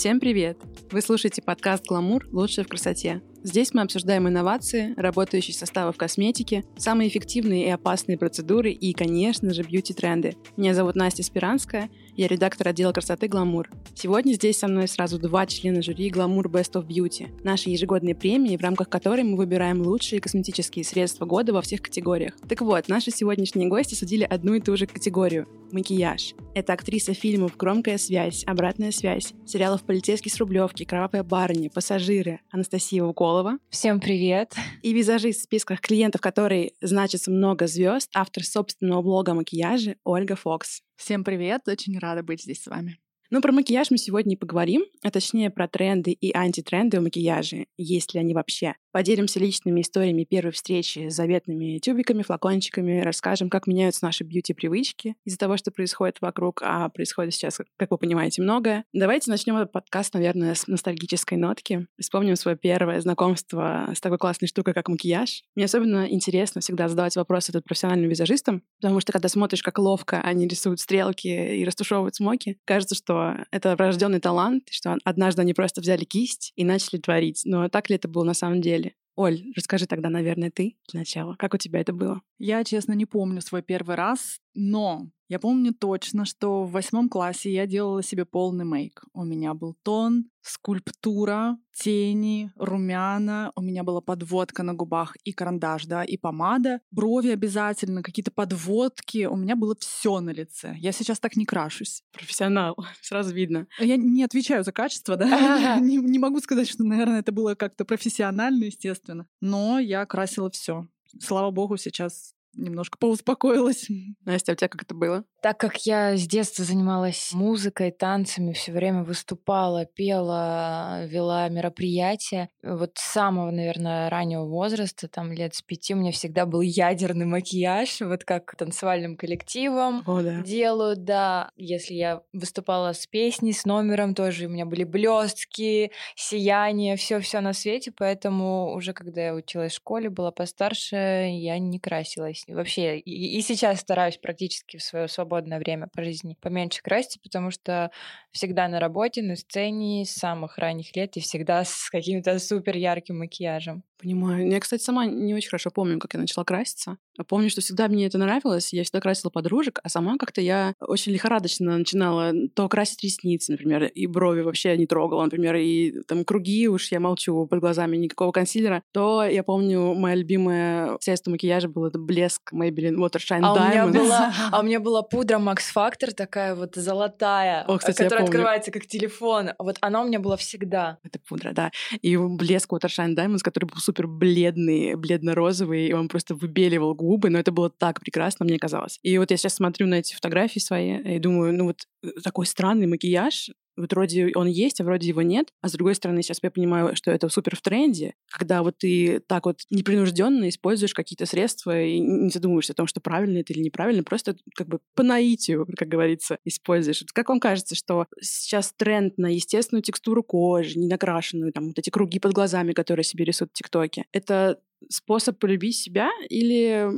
Всем привет! Вы слушаете подкаст «Гламур. Лучшее в красоте». Здесь мы обсуждаем инновации, работающие составы в косметике, самые эффективные и опасные процедуры и, конечно же, бьюти-тренды. Меня зовут Настя Спиранская, я редактор отдела красоты «Гламур». Сегодня здесь со мной сразу два члена жюри «Гламур Best of Beauty», нашей ежегодной премии, в рамках которой мы выбираем лучшие косметические средства года во всех категориях. Так вот, наши сегодняшние гости судили одну и ту же категорию — макияж. Это актриса фильмов «Громкая связь», «Обратная связь», сериалов «Полицейский с Рублевки», «Кровавая барыня», «Пассажиры», Анастасия Уколова. Всем привет. И визажист в списках клиентов, который значится много звезд, автор собственного блога макияжа Ольга Фокс. Всем привет, очень рада быть здесь с вами. Ну, про макияж мы сегодня не поговорим, а точнее про тренды и антитренды в макияже, есть ли они вообще. Поделимся личными историями первой встречи с заветными тюбиками, флакончиками, расскажем, как меняются наши бьюти-привычки из-за того, что происходит вокруг, а происходит сейчас, как вы понимаете, многое. Давайте начнем этот подкаст, наверное, с ностальгической нотки. Вспомним свое первое знакомство с такой классной штукой, как макияж. Мне особенно интересно всегда задавать вопросы этот профессиональным визажистам, потому что когда смотришь, как ловко они рисуют стрелки и растушевывают смоки, кажется, что это врожденный талант, что однажды они просто взяли кисть и начали творить. Но так ли это было на самом деле? Оль, расскажи тогда, наверное, ты для начала. Как у тебя это было? Я, честно, не помню свой первый раз, но я помню точно, что в восьмом классе я делала себе полный мейк. У меня был тон, скульптура, тени, румяна, у меня была подводка на губах и карандаш, да, и помада, брови обязательно, какие-то подводки. У меня было все на лице. Я сейчас так не крашусь. Профессионал, сразу видно. Я не отвечаю за качество, да. не, не могу сказать, что, наверное, это было как-то профессионально, естественно. Но я красила все. Слава богу, сейчас немножко поуспокоилась. Настя, а у тебя как это было? Так как я с детства занималась музыкой, танцами, все время выступала, пела, вела мероприятия, вот с самого, наверное, раннего возраста, там лет с пяти, у меня всегда был ядерный макияж, вот как танцевальным коллективом О, да. делают, да. Если я выступала с песней, с номером, тоже у меня были блестки, сияние, все-все на свете, поэтому уже когда я училась в школе, была постарше, я не красилась. Вообще, и, и сейчас стараюсь практически в свое свободное время по жизни поменьше краситься, потому что всегда на работе, на сцене с самых ранних лет и всегда с каким-то супер ярким макияжем. Понимаю. Я, кстати, сама не очень хорошо помню, как я начала краситься. Помню, что всегда мне это нравилось. Я всегда красила подружек, а сама как-то я очень лихорадочно начинала то красить ресницы, например, и брови вообще не трогала, например, и там круги уж я молчу под глазами, никакого консилера. То я помню, моя любимая средство макияжа был это блеск Maybelline Water Shine а Diamond. У меня была, а у меня была пудра Max Factor такая вот золотая, О, кстати, которая открывается как телефон. Вот она у меня была всегда. Это пудра, да. И блеск Water Shine Diamonds, который был супер бледный, бледно-розовый, и он просто выбеливал губы, но это было так прекрасно, мне казалось. И вот я сейчас смотрю на эти фотографии свои и думаю, ну вот э, такой странный макияж, вот вроде он есть, а вроде его нет. А с другой стороны, сейчас я понимаю, что это супер в тренде, когда вот ты так вот непринужденно используешь какие-то средства и не задумываешься о том, что правильно это или неправильно, просто как бы по наитию, как говорится, используешь. Как вам кажется, что сейчас тренд на естественную текстуру кожи, не накрашенную, там вот эти круги под глазами, которые себе рисуют в ТикТоке, это способ полюбить себя или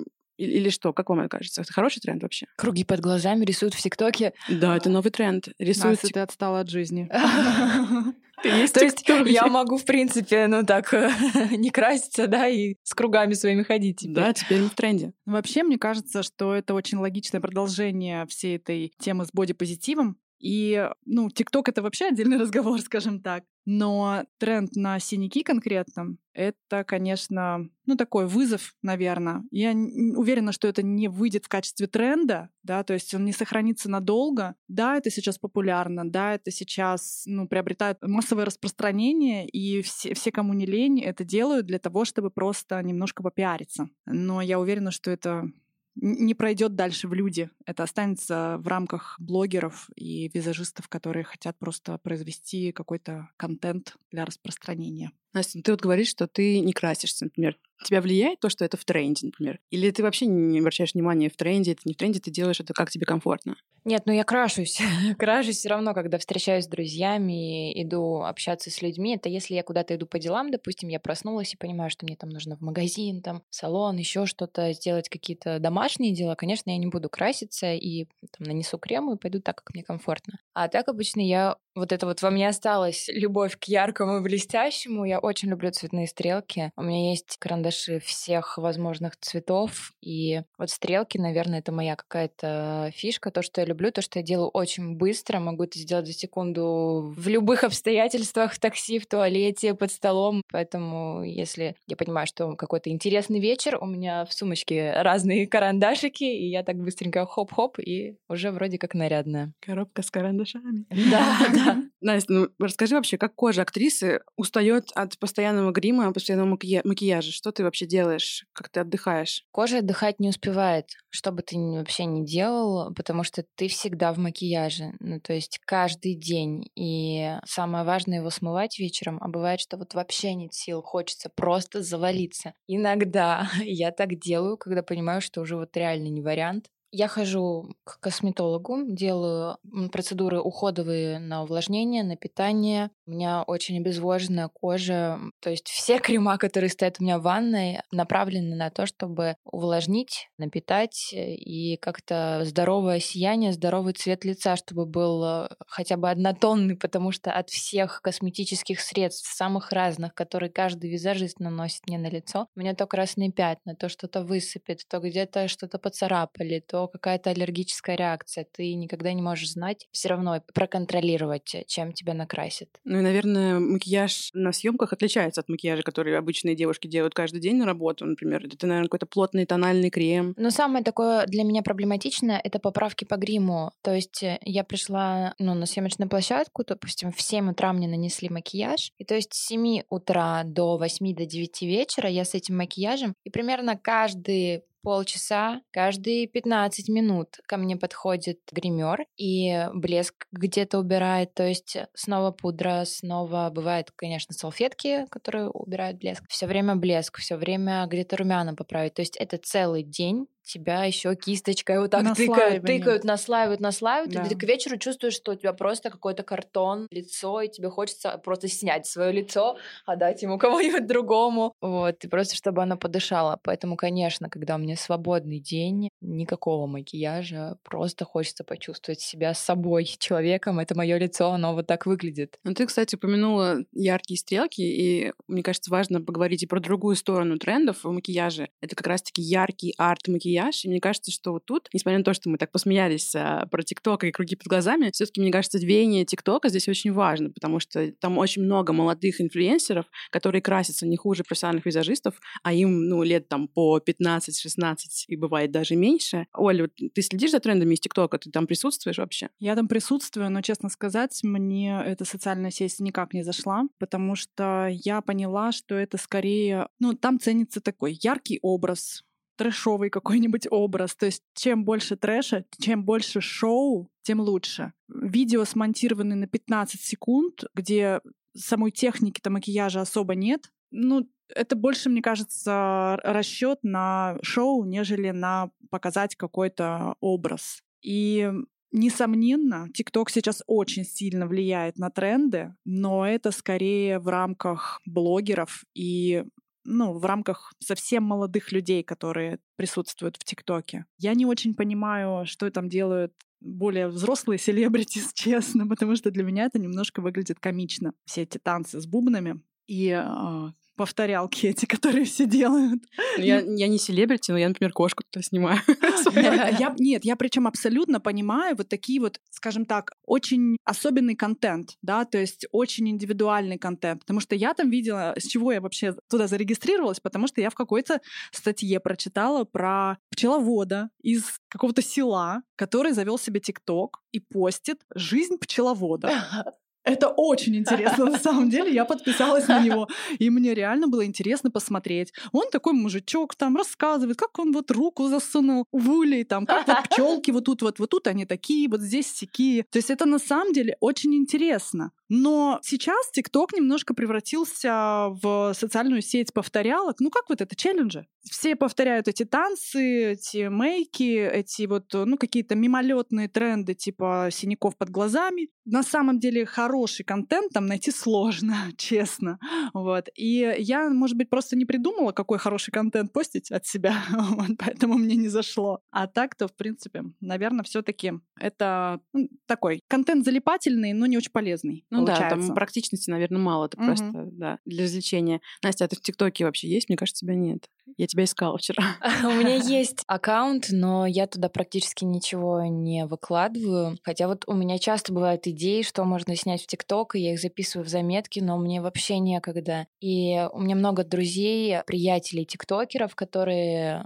или что? Как вам кажется? Это хороший тренд вообще? Круги под глазами рисуют в ТикТоке. Да, это новый тренд. Рисуют... Настя, ты отстала от жизни. То есть я могу, в принципе, ну так, не краситься, да, и с кругами своими ходить теперь. Да, теперь мы в тренде. Вообще, мне кажется, что это очень логичное продолжение всей этой темы с бодипозитивом, и, ну, ТикТок — это вообще отдельный разговор, скажем так. Но тренд на синяки конкретно — это, конечно, ну, такой вызов, наверное. Я уверена, что это не выйдет в качестве тренда, да, то есть он не сохранится надолго. Да, это сейчас популярно, да, это сейчас, ну, приобретает массовое распространение, и все, все, кому не лень, это делают для того, чтобы просто немножко попиариться. Но я уверена, что это не пройдет дальше в люди. Это останется в рамках блогеров и визажистов, которые хотят просто произвести какой-то контент для распространения. Настя, ну ты вот говоришь, что ты не красишься, например. Тебя влияет то, что это в тренде, например? Или ты вообще не обращаешь внимания в тренде, это не в тренде, ты делаешь это как тебе комфортно? Нет, ну я крашусь. крашусь все равно, когда встречаюсь с друзьями, иду общаться с людьми. Это если я куда-то иду по делам, допустим, я проснулась и понимаю, что мне там нужно в магазин, там, в салон, еще что-то, сделать какие-то домашние дела. Конечно, я не буду краситься и там, нанесу крем и пойду так, как мне комфортно. А так обычно я вот это вот во мне осталась любовь к яркому и блестящему. Я очень люблю цветные стрелки. У меня есть карандаши всех возможных цветов. И вот стрелки, наверное, это моя какая-то фишка. То, что я люблю, то, что я делаю очень быстро. Могу это сделать за секунду в любых обстоятельствах, в такси, в туалете, под столом. Поэтому, если я понимаю, что какой-то интересный вечер, у меня в сумочке разные карандашики, и я так быстренько хоп-хоп, и уже вроде как нарядная. Коробка с карандашами. Да, да. Настя, ну расскажи вообще, как кожа актрисы устает от постоянного грима, постоянного макия- макияжа? Что ты вообще делаешь? Как ты отдыхаешь? Кожа отдыхать не успевает, что бы ты ни- вообще не делал, потому что ты всегда в макияже. Ну, то есть каждый день. И самое важное его смывать вечером. А бывает, что вот вообще нет сил, хочется просто завалиться. Иногда я так делаю, когда понимаю, что уже вот реально не вариант. Я хожу к косметологу, делаю процедуры уходовые на увлажнение, на питание. У меня очень обезвоженная кожа. То есть все крема, которые стоят у меня в ванной, направлены на то, чтобы увлажнить, напитать э, и как-то здоровое сияние, здоровый цвет лица, чтобы был хотя бы однотонный, потому что от всех косметических средств, самых разных, которые каждый визажист наносит мне на лицо, у меня то красные пятна, то что-то высыпет, то где-то что-то поцарапали, то какая-то аллергическая реакция. Ты никогда не можешь знать, все равно проконтролировать, э, чем тебя накрасит. Ну и, наверное, макияж на съемках отличается от макияжа, который обычные девушки делают каждый день на работу, например. Это, наверное, какой-то плотный тональный крем. Но самое такое для меня проблематичное — это поправки по гриму. То есть э, я пришла ну, на съемочную площадку, допустим, в 7 утра мне нанесли макияж, и то есть с 7 утра до 8 до 9 вечера я с этим макияжем, и примерно каждый полчаса, каждые 15 минут ко мне подходит гример и блеск где-то убирает, то есть снова пудра, снова бывает, конечно, салфетки, которые убирают блеск. Все время блеск, все время где-то румяна поправить. То есть это целый день тебя еще кисточкой вот так тыкают, тыкают, наслаивают, наслаивают, Да. и ты к вечеру чувствуешь, что у тебя просто какой-то картон, лицо, и тебе хочется просто снять свое лицо, отдать ему кому-нибудь другому, вот, и просто чтобы оно подышало. Поэтому, конечно, когда у меня свободный день, никакого макияжа, просто хочется почувствовать себя собой, человеком, это мое лицо, оно вот так выглядит. Ну, ты, кстати, упомянула яркие стрелки, и мне кажется, важно поговорить и про другую сторону трендов в макияже. Это как раз-таки яркий арт-макияж. И мне кажется, что вот тут, несмотря на то, что мы так посмеялись а, про ТикТок и круги под глазами, все таки мне кажется, веяние ТикТока здесь очень важно, потому что там очень много молодых инфлюенсеров, которые красятся не хуже профессиональных визажистов, а им, ну, лет там по 15-16 и бывает даже меньше. Оля, вот ты следишь за трендами из ТикТока? Ты там присутствуешь вообще? Я там присутствую, но, честно сказать, мне эта социальная сеть никак не зашла, потому что я поняла, что это скорее... Ну, там ценится такой яркий образ, трэшовый какой-нибудь образ. То есть чем больше трэша, чем больше шоу, тем лучше. Видео смонтированы на 15 секунд, где самой техники-то макияжа особо нет. Ну, это больше, мне кажется, расчет на шоу, нежели на показать какой-то образ. И Несомненно, ТикТок сейчас очень сильно влияет на тренды, но это скорее в рамках блогеров и ну, в рамках совсем молодых людей, которые присутствуют в ТикТоке. Я не очень понимаю, что там делают более взрослые селебритис, честно, потому что для меня это немножко выглядит комично. Все эти танцы с бубнами и а, повторялки эти, которые все делают. Ну, Я, я не селебрити, но я, например, кошку туда снимаю. Я, нет, я причем абсолютно понимаю вот такие вот, скажем так, очень особенный контент, да, то есть очень индивидуальный контент, потому что я там видела, с чего я вообще туда зарегистрировалась, потому что я в какой-то статье прочитала про пчеловода из какого-то села, который завел себе ТикТок и постит жизнь пчеловода. Это очень интересно, на самом деле. Я подписалась на него, и мне реально было интересно посмотреть. Он такой мужичок там рассказывает, как он вот руку засунул в улей, там, как вот пчелки вот тут вот, вот тут они такие, вот здесь такие. То есть это на самом деле очень интересно. Но сейчас ТикТок немножко превратился в социальную сеть повторялок. Ну как вот это, челленджи? Все повторяют эти танцы, эти мейки, эти вот, ну, какие-то мимолетные тренды типа синяков под глазами. На самом деле хорошие хороший контент там найти сложно, честно. Вот. И я, может быть, просто не придумала, какой хороший контент постить от себя, вот, поэтому мне не зашло. А так-то, в принципе, наверное, все таки это ну, такой контент залипательный, но не очень полезный. Ну получается. да, там практичности, наверное, мало. Это просто, да, для развлечения. Настя, а ты в ТикТоке вообще есть? Мне кажется, тебя нет. Я тебя искала вчера. У меня есть аккаунт, но я туда практически ничего не выкладываю. Хотя вот у меня часто бывают идеи, что можно снять в ТикТок, и я их записываю в заметки, но мне вообще некогда. И у меня много друзей, приятелей тиктокеров, которые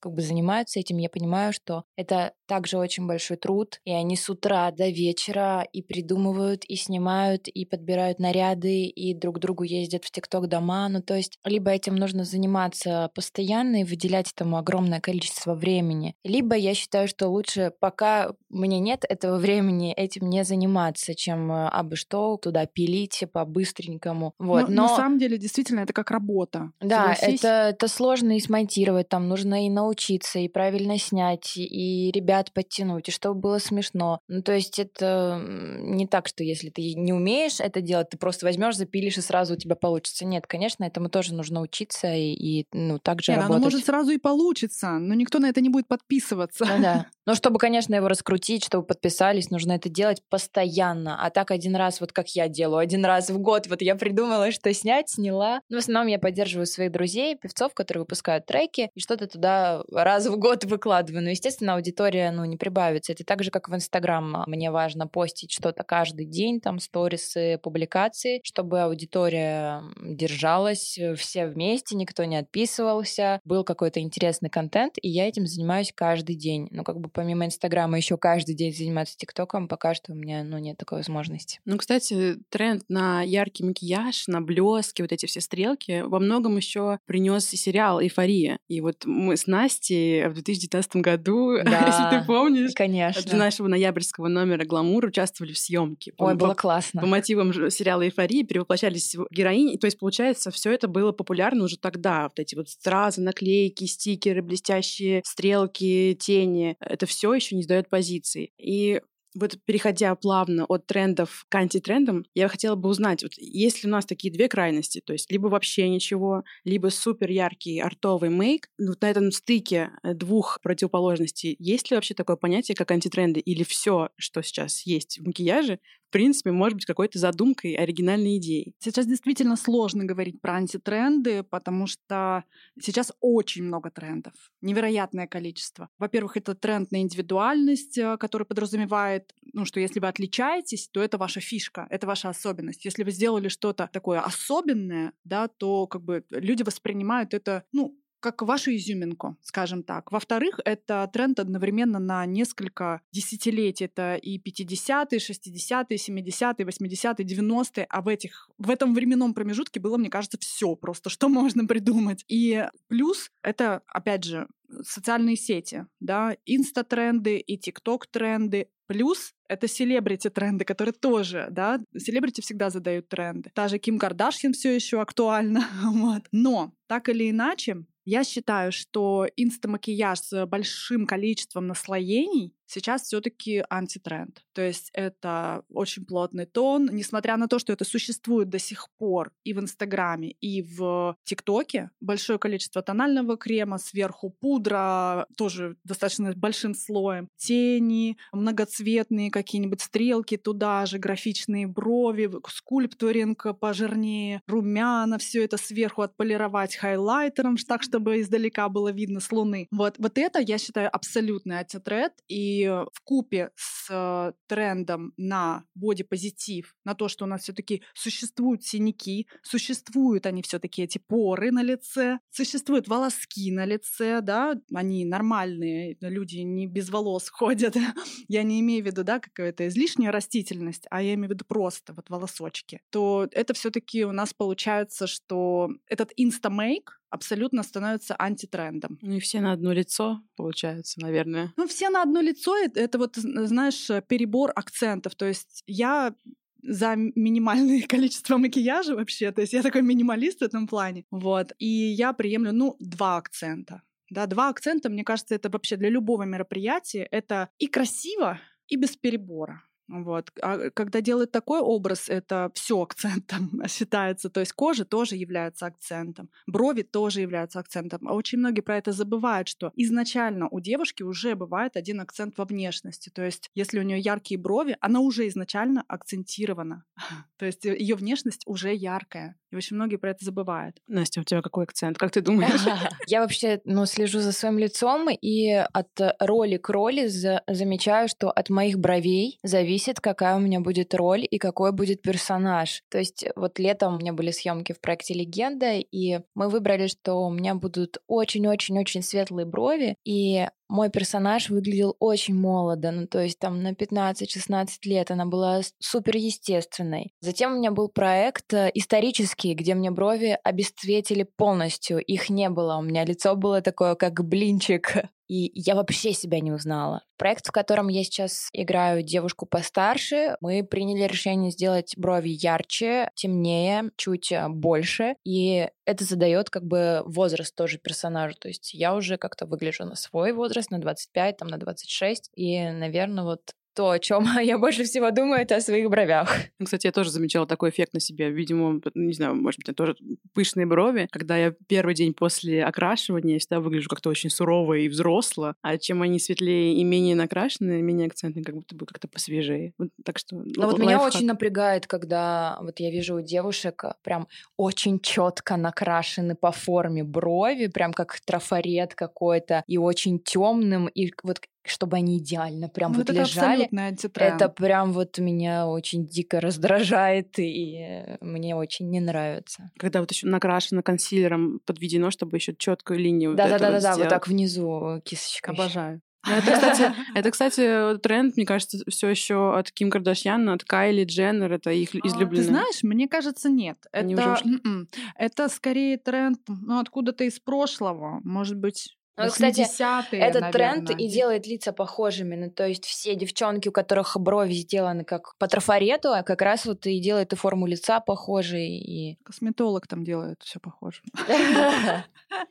как бы занимаются этим. Я понимаю, что это также очень большой труд, и они с утра до вечера и придумывают, и снимают, и подбирают наряды, и друг другу ездят в ТикТок дома. Ну, то есть либо этим нужно заниматься постоянно и выделять этому огромное количество времени, либо я считаю, что лучше, пока мне нет этого времени, этим не заниматься, чем э, абы что туда пилить по-быстренькому. Вот. Но, Но на самом деле, действительно, это как работа. да, Согласись? это, это сложно и смонтировать, там нужно и научиться, и правильно снять, и ребят подтянуть, и чтобы было смешно. Ну, то есть это не так, что если ты не умеешь это делать, ты просто возьмешь, запилишь, и сразу у тебя получится. Нет, конечно, этому тоже нужно учиться и, и, ну, так же Не, ну, оно работать. может сразу и получится, но никто на это не будет подписываться. Ну да. Но чтобы, конечно, его раскрутить, чтобы подписались, нужно это делать постоянно. А так один раз, вот как я делаю, один раз в год, вот я придумала, что снять, сняла. Но в основном я поддерживаю своих друзей, певцов, которые выпускают треки, и что-то туда раз в год выкладываю. Но, естественно, аудитория, ну, не прибавится. Это так же, как в Инстаграм. Мне важно постить что-то каждый день, там, сторисы, публикации, чтобы аудитория держалась, э, все вместе, никто не отписывался, был какой-то интересный контент, и я этим занимаюсь каждый день. Ну, как бы помимо Инстаграма еще каждый день заниматься ТикТоком, пока что у меня, ну, нет такой возможности. Ну, кстати, тренд на яркий макияж, на блески, вот эти все стрелки, во многом еще принес сериал «Эйфория». И вот мы с Настей в 2019 году, Да. если ты помнишь, Конечно. для нашего ноябрьского номера «Гламур» участвовали в съемке. Ой, было по, классно. по мотивам сериала «Эйфория» перевоплощались героини. То есть, получается, все это было популярно уже тогда. Вот эти вот стразы, наклейки, стикеры, блестящие стрелки, тени. Это все еще не сдает позиции. И вот переходя плавно от трендов к антитрендам, я хотела бы узнать, вот есть ли у нас такие две крайности, то есть либо вообще ничего, либо супер яркий артовый мейк, Ну, вот на этом стыке э, двух противоположностей есть ли вообще такое понятие, как антитренды, или все, что сейчас есть в макияже, принципе, может быть какой-то задумкой, оригинальной идеей? Сейчас действительно сложно говорить про антитренды, потому что сейчас очень много трендов, невероятное количество. Во-первых, это тренд на индивидуальность, э, который подразумевает, ну, что если вы отличаетесь, то это ваша фишка, это ваша особенность. Если вы сделали что-то такое особенное, да, то как бы люди воспринимают это, ну, как вашу изюминку, скажем так. Во-вторых, это тренд одновременно на несколько десятилетий. Это и 50-е, 60-е, 70-е, 80-е, 90-е. А в, этих, в этом временном промежутке было, мне кажется, все просто, что можно придумать. И плюс это, опять же, социальные сети, да, инста-тренды и тикток-тренды. Плюс это селебрити-тренды, которые тоже, да, селебрити всегда задают тренды. Та же Ким Кардашьян все еще актуальна, вот. Но, так или иначе, я считаю, что инстамакияж с большим количеством наслоений сейчас все-таки антитренд. То есть это очень плотный тон, несмотря на то, что это существует до сих пор и в Инстаграме, и в ТикТоке. Большое количество тонального крема, сверху пудра, тоже достаточно большим слоем, тени, многоцветные какие-нибудь стрелки туда же, графичные брови, скульптуринг пожирнее, румяна, все это сверху отполировать хайлайтером, так, чтобы издалека было видно с луны. Вот, вот это, я считаю, абсолютный антитренд, и в купе с э, трендом на бодипозитив, на то, что у нас все-таки существуют синяки, существуют они все-таки эти поры на лице, существуют волоски на лице, да, они нормальные, люди не без волос ходят. я не имею в виду, да, какая-то излишняя растительность, а я имею в виду просто вот волосочки. То это все-таки у нас получается, что этот инстамейк абсолютно становится антитрендом. Ну и все на одно лицо, получается, наверное. Ну, все на одно лицо, это, это вот, знаешь, перебор акцентов. То есть я за минимальное количество макияжа вообще, то есть я такой минималист в этом плане, вот, и я приемлю, ну, два акцента, да, два акцента, мне кажется, это вообще для любого мероприятия, это и красиво, и без перебора. Вот. А когда делают такой образ, это все акцентом считается. То есть кожа тоже является акцентом, брови тоже являются акцентом. А очень многие про это забывают, что изначально у девушки уже бывает один акцент во внешности. То есть если у нее яркие брови, она уже изначально акцентирована. То есть ее внешность уже яркая. И очень многие про это забывают. Настя, у тебя какой акцент? Как ты думаешь? Я вообще ну, слежу за своим лицом и от роли к роли замечаю, что от моих бровей зависит, какая у меня будет роль и какой будет персонаж. То есть вот летом у меня были съемки в проекте «Легенда», и мы выбрали, что у меня будут очень-очень-очень светлые брови, и мой персонаж выглядел очень молодо, ну то есть там на 15-16 лет она была супер естественной. Затем у меня был проект э, исторический, где мне брови обесцветили полностью, их не было, у меня лицо было такое как блинчик, и я вообще себя не узнала. Проект, в котором я сейчас играю девушку постарше, мы приняли решение сделать брови ярче, темнее, чуть э, больше, и это задает как бы возраст тоже персонажу. То есть я уже как-то выгляжу на свой возраст, на 25, там, на 26, и, наверное, вот то, о чем я больше всего думаю, это о своих бровях. Ну, кстати, я тоже замечала такой эффект на себе. Видимо, не знаю, может быть, тоже пышные брови. Когда я первый день после окрашивания, я всегда выгляжу как-то очень сурово и взросло. А чем они светлее и менее накрашенные, менее акцентные, как будто бы как-то посвежее. Вот, так что Но вот меня очень напрягает, когда вот я вижу у девушек а, прям очень четко накрашены по форме брови, прям как трафарет какой-то, и очень темным, и вот чтобы они идеально прям ну, вот лежали. Это прям вот меня очень дико раздражает и мне очень не нравится. Когда вот еще накрашено консилером подведено, чтобы еще четкую линию. Да, да, да, да, да, вот так внизу кисточкой. Обожаю. Ну, это, кстати, это, кстати, тренд, мне кажется, все еще от Ким Кардашьян, от Кайли Дженнер, это их излюбленный. Ты знаешь, мне кажется, нет. Это, м-м, это скорее тренд ну, откуда-то из прошлого. Может быть, ну, кстати, этот наверное, тренд и делает лица похожими. Ну, то есть все девчонки, у которых брови сделаны как по трафарету, а как раз вот и делает и форму лица похожей. И... Косметолог там делает все похоже.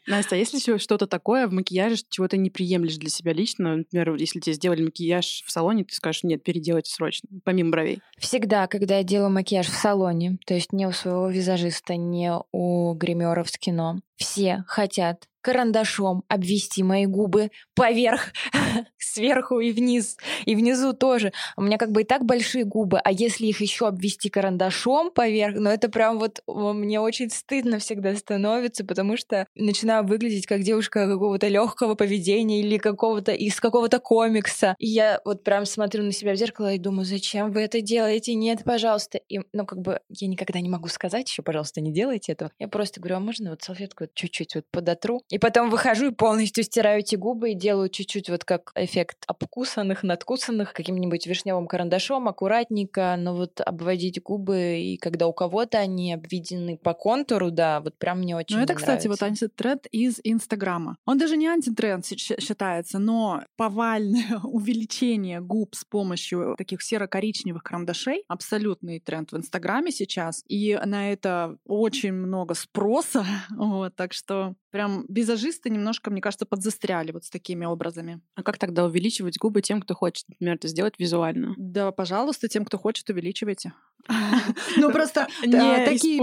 Настя, а если что-то такое в макияже, чего ты не приемлешь для себя лично, например, если тебе сделали макияж в салоне, ты скажешь, нет, переделайте срочно, помимо бровей? Всегда, когда я делаю макияж в салоне, то есть не у своего визажиста, не у гримеров с кино, все хотят карандашом обвести мои губы поверх, сверху и вниз, и внизу тоже. У меня как бы и так большие губы, а если их еще обвести карандашом поверх, ну это прям вот мне очень стыдно всегда становится, потому что начинаю выглядеть как девушка какого-то легкого поведения или какого-то из какого-то комикса. И я вот прям смотрю на себя в зеркало и думаю, зачем вы это делаете? Нет, пожалуйста. И, ну, как бы я никогда не могу сказать еще, пожалуйста, не делайте этого. Я просто говорю, а можно вот салфетку чуть-чуть вот подотру? И потом выхожу и полностью стираю эти губы и делаю чуть-чуть вот как эффект обкусанных, надкусанных каким-нибудь вишневым карандашом, аккуратненько, но вот обводить губы, и когда у кого-то они обведены по контуру, да, вот прям мне очень Ну это, кстати, вот антитренд из Инстаграма. Он даже не антитренд считается, но повальное увеличение губ с помощью таких серо-коричневых карандашей абсолютный тренд в Инстаграме сейчас, и на это очень много спроса, вот, так что прям визажисты немножко, мне кажется, подзастряли вот с такими образами. А как тогда увеличивать губы тем, кто хочет, например, это сделать визуально? Да, пожалуйста, тем, кто хочет, увеличивайте. Ну просто такие...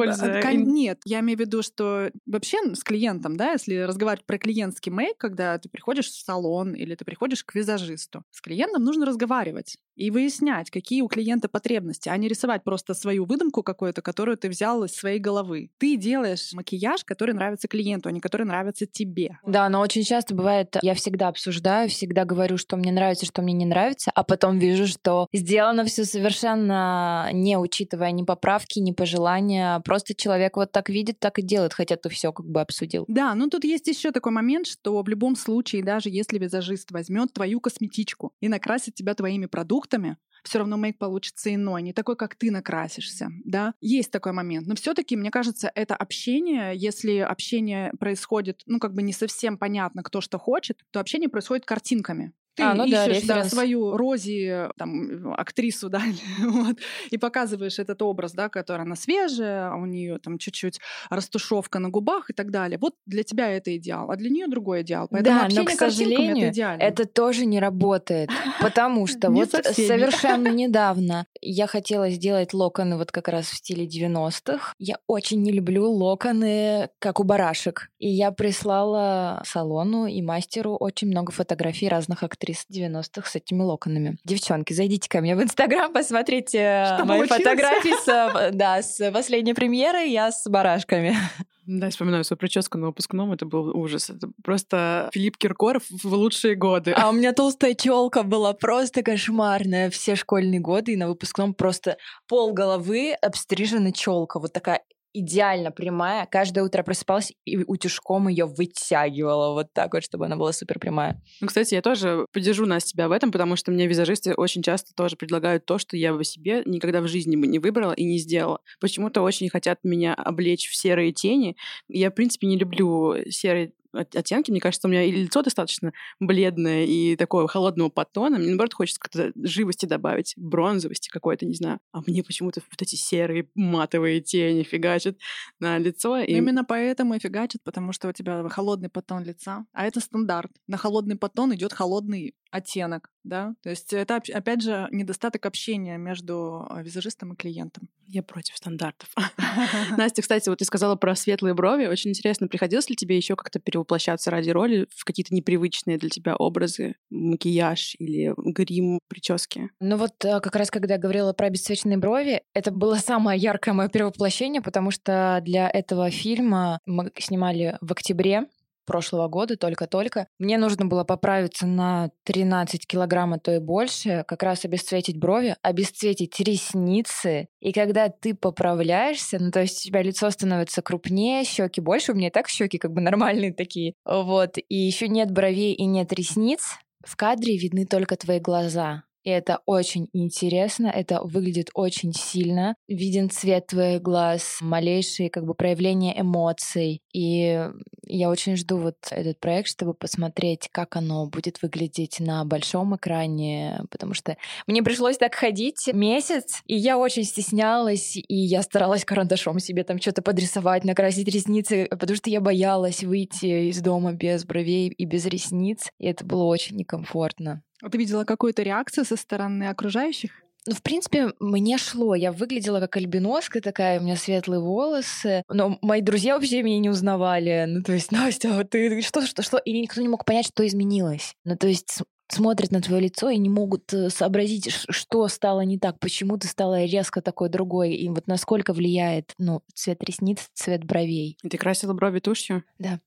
Нет, я имею в виду, что вообще с клиентом, да, если разговаривать про клиентский мейк, когда ты приходишь в салон или ты приходишь к визажисту, с клиентом нужно разговаривать и выяснять, какие у клиента потребности, а не рисовать просто свою выдумку какую-то, которую ты взял из своей головы. Ты делаешь макияж, который нравится клиенту, а не который нравится тебе. Да, но очень часто бывает, я всегда обсуждаю, всегда говорю, что мне нравится, что мне не нравится, а потом вижу, что сделано все совершенно не учитывая ни поправки, ни пожелания. Просто человек вот так видит, так и делает, хотя ты все как бы обсудил. Да, ну тут есть еще такой момент, что в любом случае, даже если визажист возьмет твою косметичку и накрасит тебя твоими продуктами, все равно мейк получится иной, не такой, как ты накрасишься, да. Есть такой момент. Но все-таки, мне кажется, это общение, если общение происходит, ну, как бы не совсем понятно, кто что хочет, то общение происходит картинками. Ты А, ну да, ищешь да, референс. свою Рози, там, актрису, да, вот, и показываешь этот образ, да, который она свежая, а у нее там чуть-чуть растушевка на губах и так далее. Вот для тебя это идеал, а для нее другой идеал. Поэтому Да, но, к сожалению, это идеально. Это тоже не работает, потому что вот всеми. совершенно недавно я хотела сделать локоны вот как раз в стиле 90-х. Я очень не люблю локоны, как у барашек. И я прислала салону и мастеру очень много фотографий разных актрис 90-х с этими локонами. Девчонки, зайдите ко мне в Инстаграм, посмотрите Что мои получилось? фотографии с, э, да, с последней премьеры, я с барашками. Да, вспоминаю свою прическу на выпускном, это был ужас. Это просто Филипп Киркоров в лучшие годы. А у меня толстая челка была просто кошмарная все школьные годы, и на выпускном просто пол головы обстрижена челка, вот такая идеально прямая. Каждое утро просыпалась и утюжком ее вытягивала вот так вот, чтобы она была супер прямая. Ну, кстати, я тоже поддержу нас тебя в этом, потому что мне визажисты очень часто тоже предлагают то, что я бы себе никогда в жизни бы не выбрала и не сделала. Почему-то очень хотят меня облечь в серые тени. Я, в принципе, не люблю серые оттенки. Мне кажется, у меня и лицо достаточно бледное и такого холодного подтона. Мне, наоборот, хочется как-то живости добавить, бронзовости какой-то, не знаю. А мне почему-то вот эти серые матовые тени фигачат на лицо. И... Именно поэтому и фигачит, потому что у тебя холодный подтон лица, а это стандарт. На холодный подтон идет холодный оттенок, да. То есть это оп- опять же недостаток общения между э, визажистом и клиентом. Я против стандартов. Настя, кстати, вот ты сказала про светлые брови. Очень интересно, приходилось ли тебе еще как-то перевоплощаться ради роли в какие-то непривычные для тебя образы, макияж или грим, прически? Ну вот э, как раз когда я говорила про бесцветные брови, это было самое яркое мое перевоплощение, потому что для этого фильма мы снимали в октябре прошлого года, только-только. Мне нужно было поправиться на 13 килограмм, а то и больше, как раз обесцветить брови, обесцветить ресницы. И когда ты поправляешься, ну то есть у тебя лицо становится крупнее, щеки больше, у меня и так щеки как бы нормальные такие, вот, и еще нет бровей и нет ресниц, в кадре видны только твои глаза. И это очень интересно, это выглядит очень сильно. Виден цвет твоих глаз, малейшие как бы проявления эмоций. И я очень жду вот этот проект, чтобы посмотреть, как оно будет выглядеть на большом экране, потому что мне пришлось так ходить месяц, и я очень стеснялась, и я старалась карандашом себе там что-то подрисовать, накрасить ресницы, потому что я боялась выйти из дома без бровей и без ресниц, и это было очень некомфортно. А ты видела какую-то реакцию со стороны окружающих? Ну, в принципе, мне шло. Я выглядела как альбиноска такая, у меня светлые волосы. Но мои друзья вообще меня не узнавали. Ну, то есть, Настя, вот ты что, что, что? И никто не мог понять, что изменилось. Ну, то есть, смотрят на твое лицо и не могут э, сообразить, что стало не так, почему ты стала резко такой другой, и вот насколько влияет, ну, цвет ресниц, цвет бровей. И ты красила брови тушью? Да.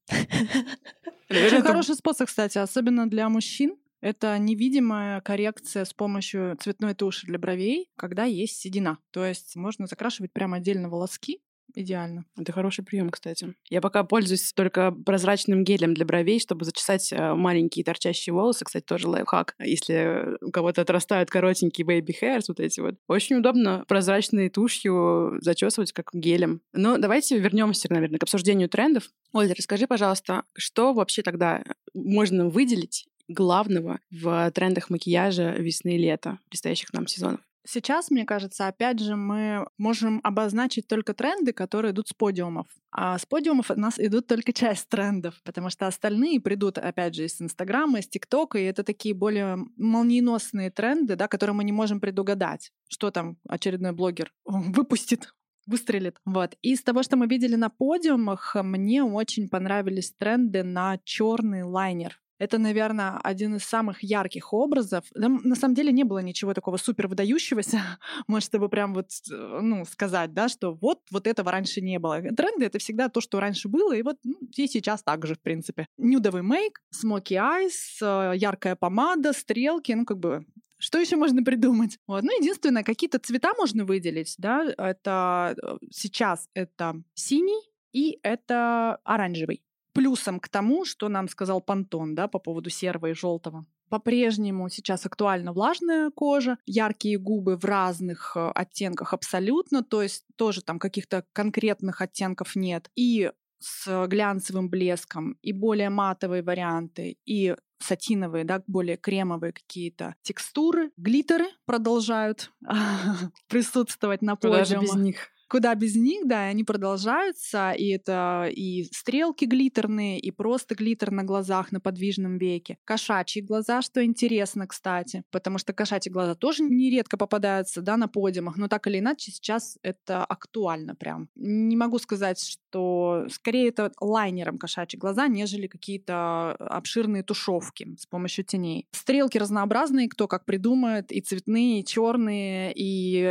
Очень это- хороший способ, кстати, особенно для мужчин. Это невидимая коррекция с помощью цветной туши для бровей, когда есть седина. То есть можно закрашивать прямо отдельно волоски. Идеально. Это хороший прием, кстати. Я пока пользуюсь только прозрачным гелем для бровей, чтобы зачесать э, маленькие торчащие волосы. Кстати, тоже лайфхак. Если у кого-то отрастают коротенькие baby hairs, вот эти вот. Очень удобно прозрачной тушью зачесывать как гелем. Но давайте вернемся, наверное, к обсуждению трендов. Оля, расскажи, пожалуйста, что вообще тогда можно выделить главного в трендах макияжа весны и лета предстоящих нам сезонов? Сейчас, мне кажется, опять же, мы можем обозначить только тренды, которые идут с подиумов. А с подиумов у нас идут только часть трендов, потому что остальные придут, опять же, из Инстаграма, из ТикТока, и это такие более молниеносные тренды, да, которые мы не можем предугадать, что там очередной блогер выпустит выстрелит. Вот. И из того, что мы видели на подиумах, мне очень понравились тренды на черный лайнер. Это, наверное, один из самых ярких образов. Там, на самом деле не было ничего такого супер выдающегося, может, чтобы прям вот, э, ну, сказать, да, что вот, вот этого раньше не было. Тренды — это всегда то, что раньше было, и вот ну, и сейчас так же, в принципе. Нюдовый мейк, смоки айс, э, яркая помада, стрелки, ну, как бы что еще можно придумать? Вот. Ну, единственное, какие-то цвета можно выделить, да, это э, сейчас это синий и это оранжевый. Плюсом к тому, что нам сказал Пантон, да, по поводу серого и желтого. По-прежнему сейчас актуальна влажная кожа, яркие губы в разных э, оттенках абсолютно, то есть тоже там каких-то конкретных оттенков нет. И с глянцевым блеском, и более матовые варианты, и сатиновые, да, более кремовые какие-то текстуры. Глиттеры продолжают присутствовать на подиумах. Даже без них куда без них, да, и они продолжаются, и это и стрелки глиттерные, и просто глиттер на глазах, на подвижном веке. Кошачьи глаза, что интересно, кстати, потому что кошачьи глаза тоже нередко попадаются, да, на подиумах, но так или иначе сейчас это актуально прям. Не могу сказать, что скорее это лайнером кошачьи глаза, нежели какие-то обширные тушевки с помощью теней. Стрелки разнообразные, кто как придумает, и цветные, и черные, и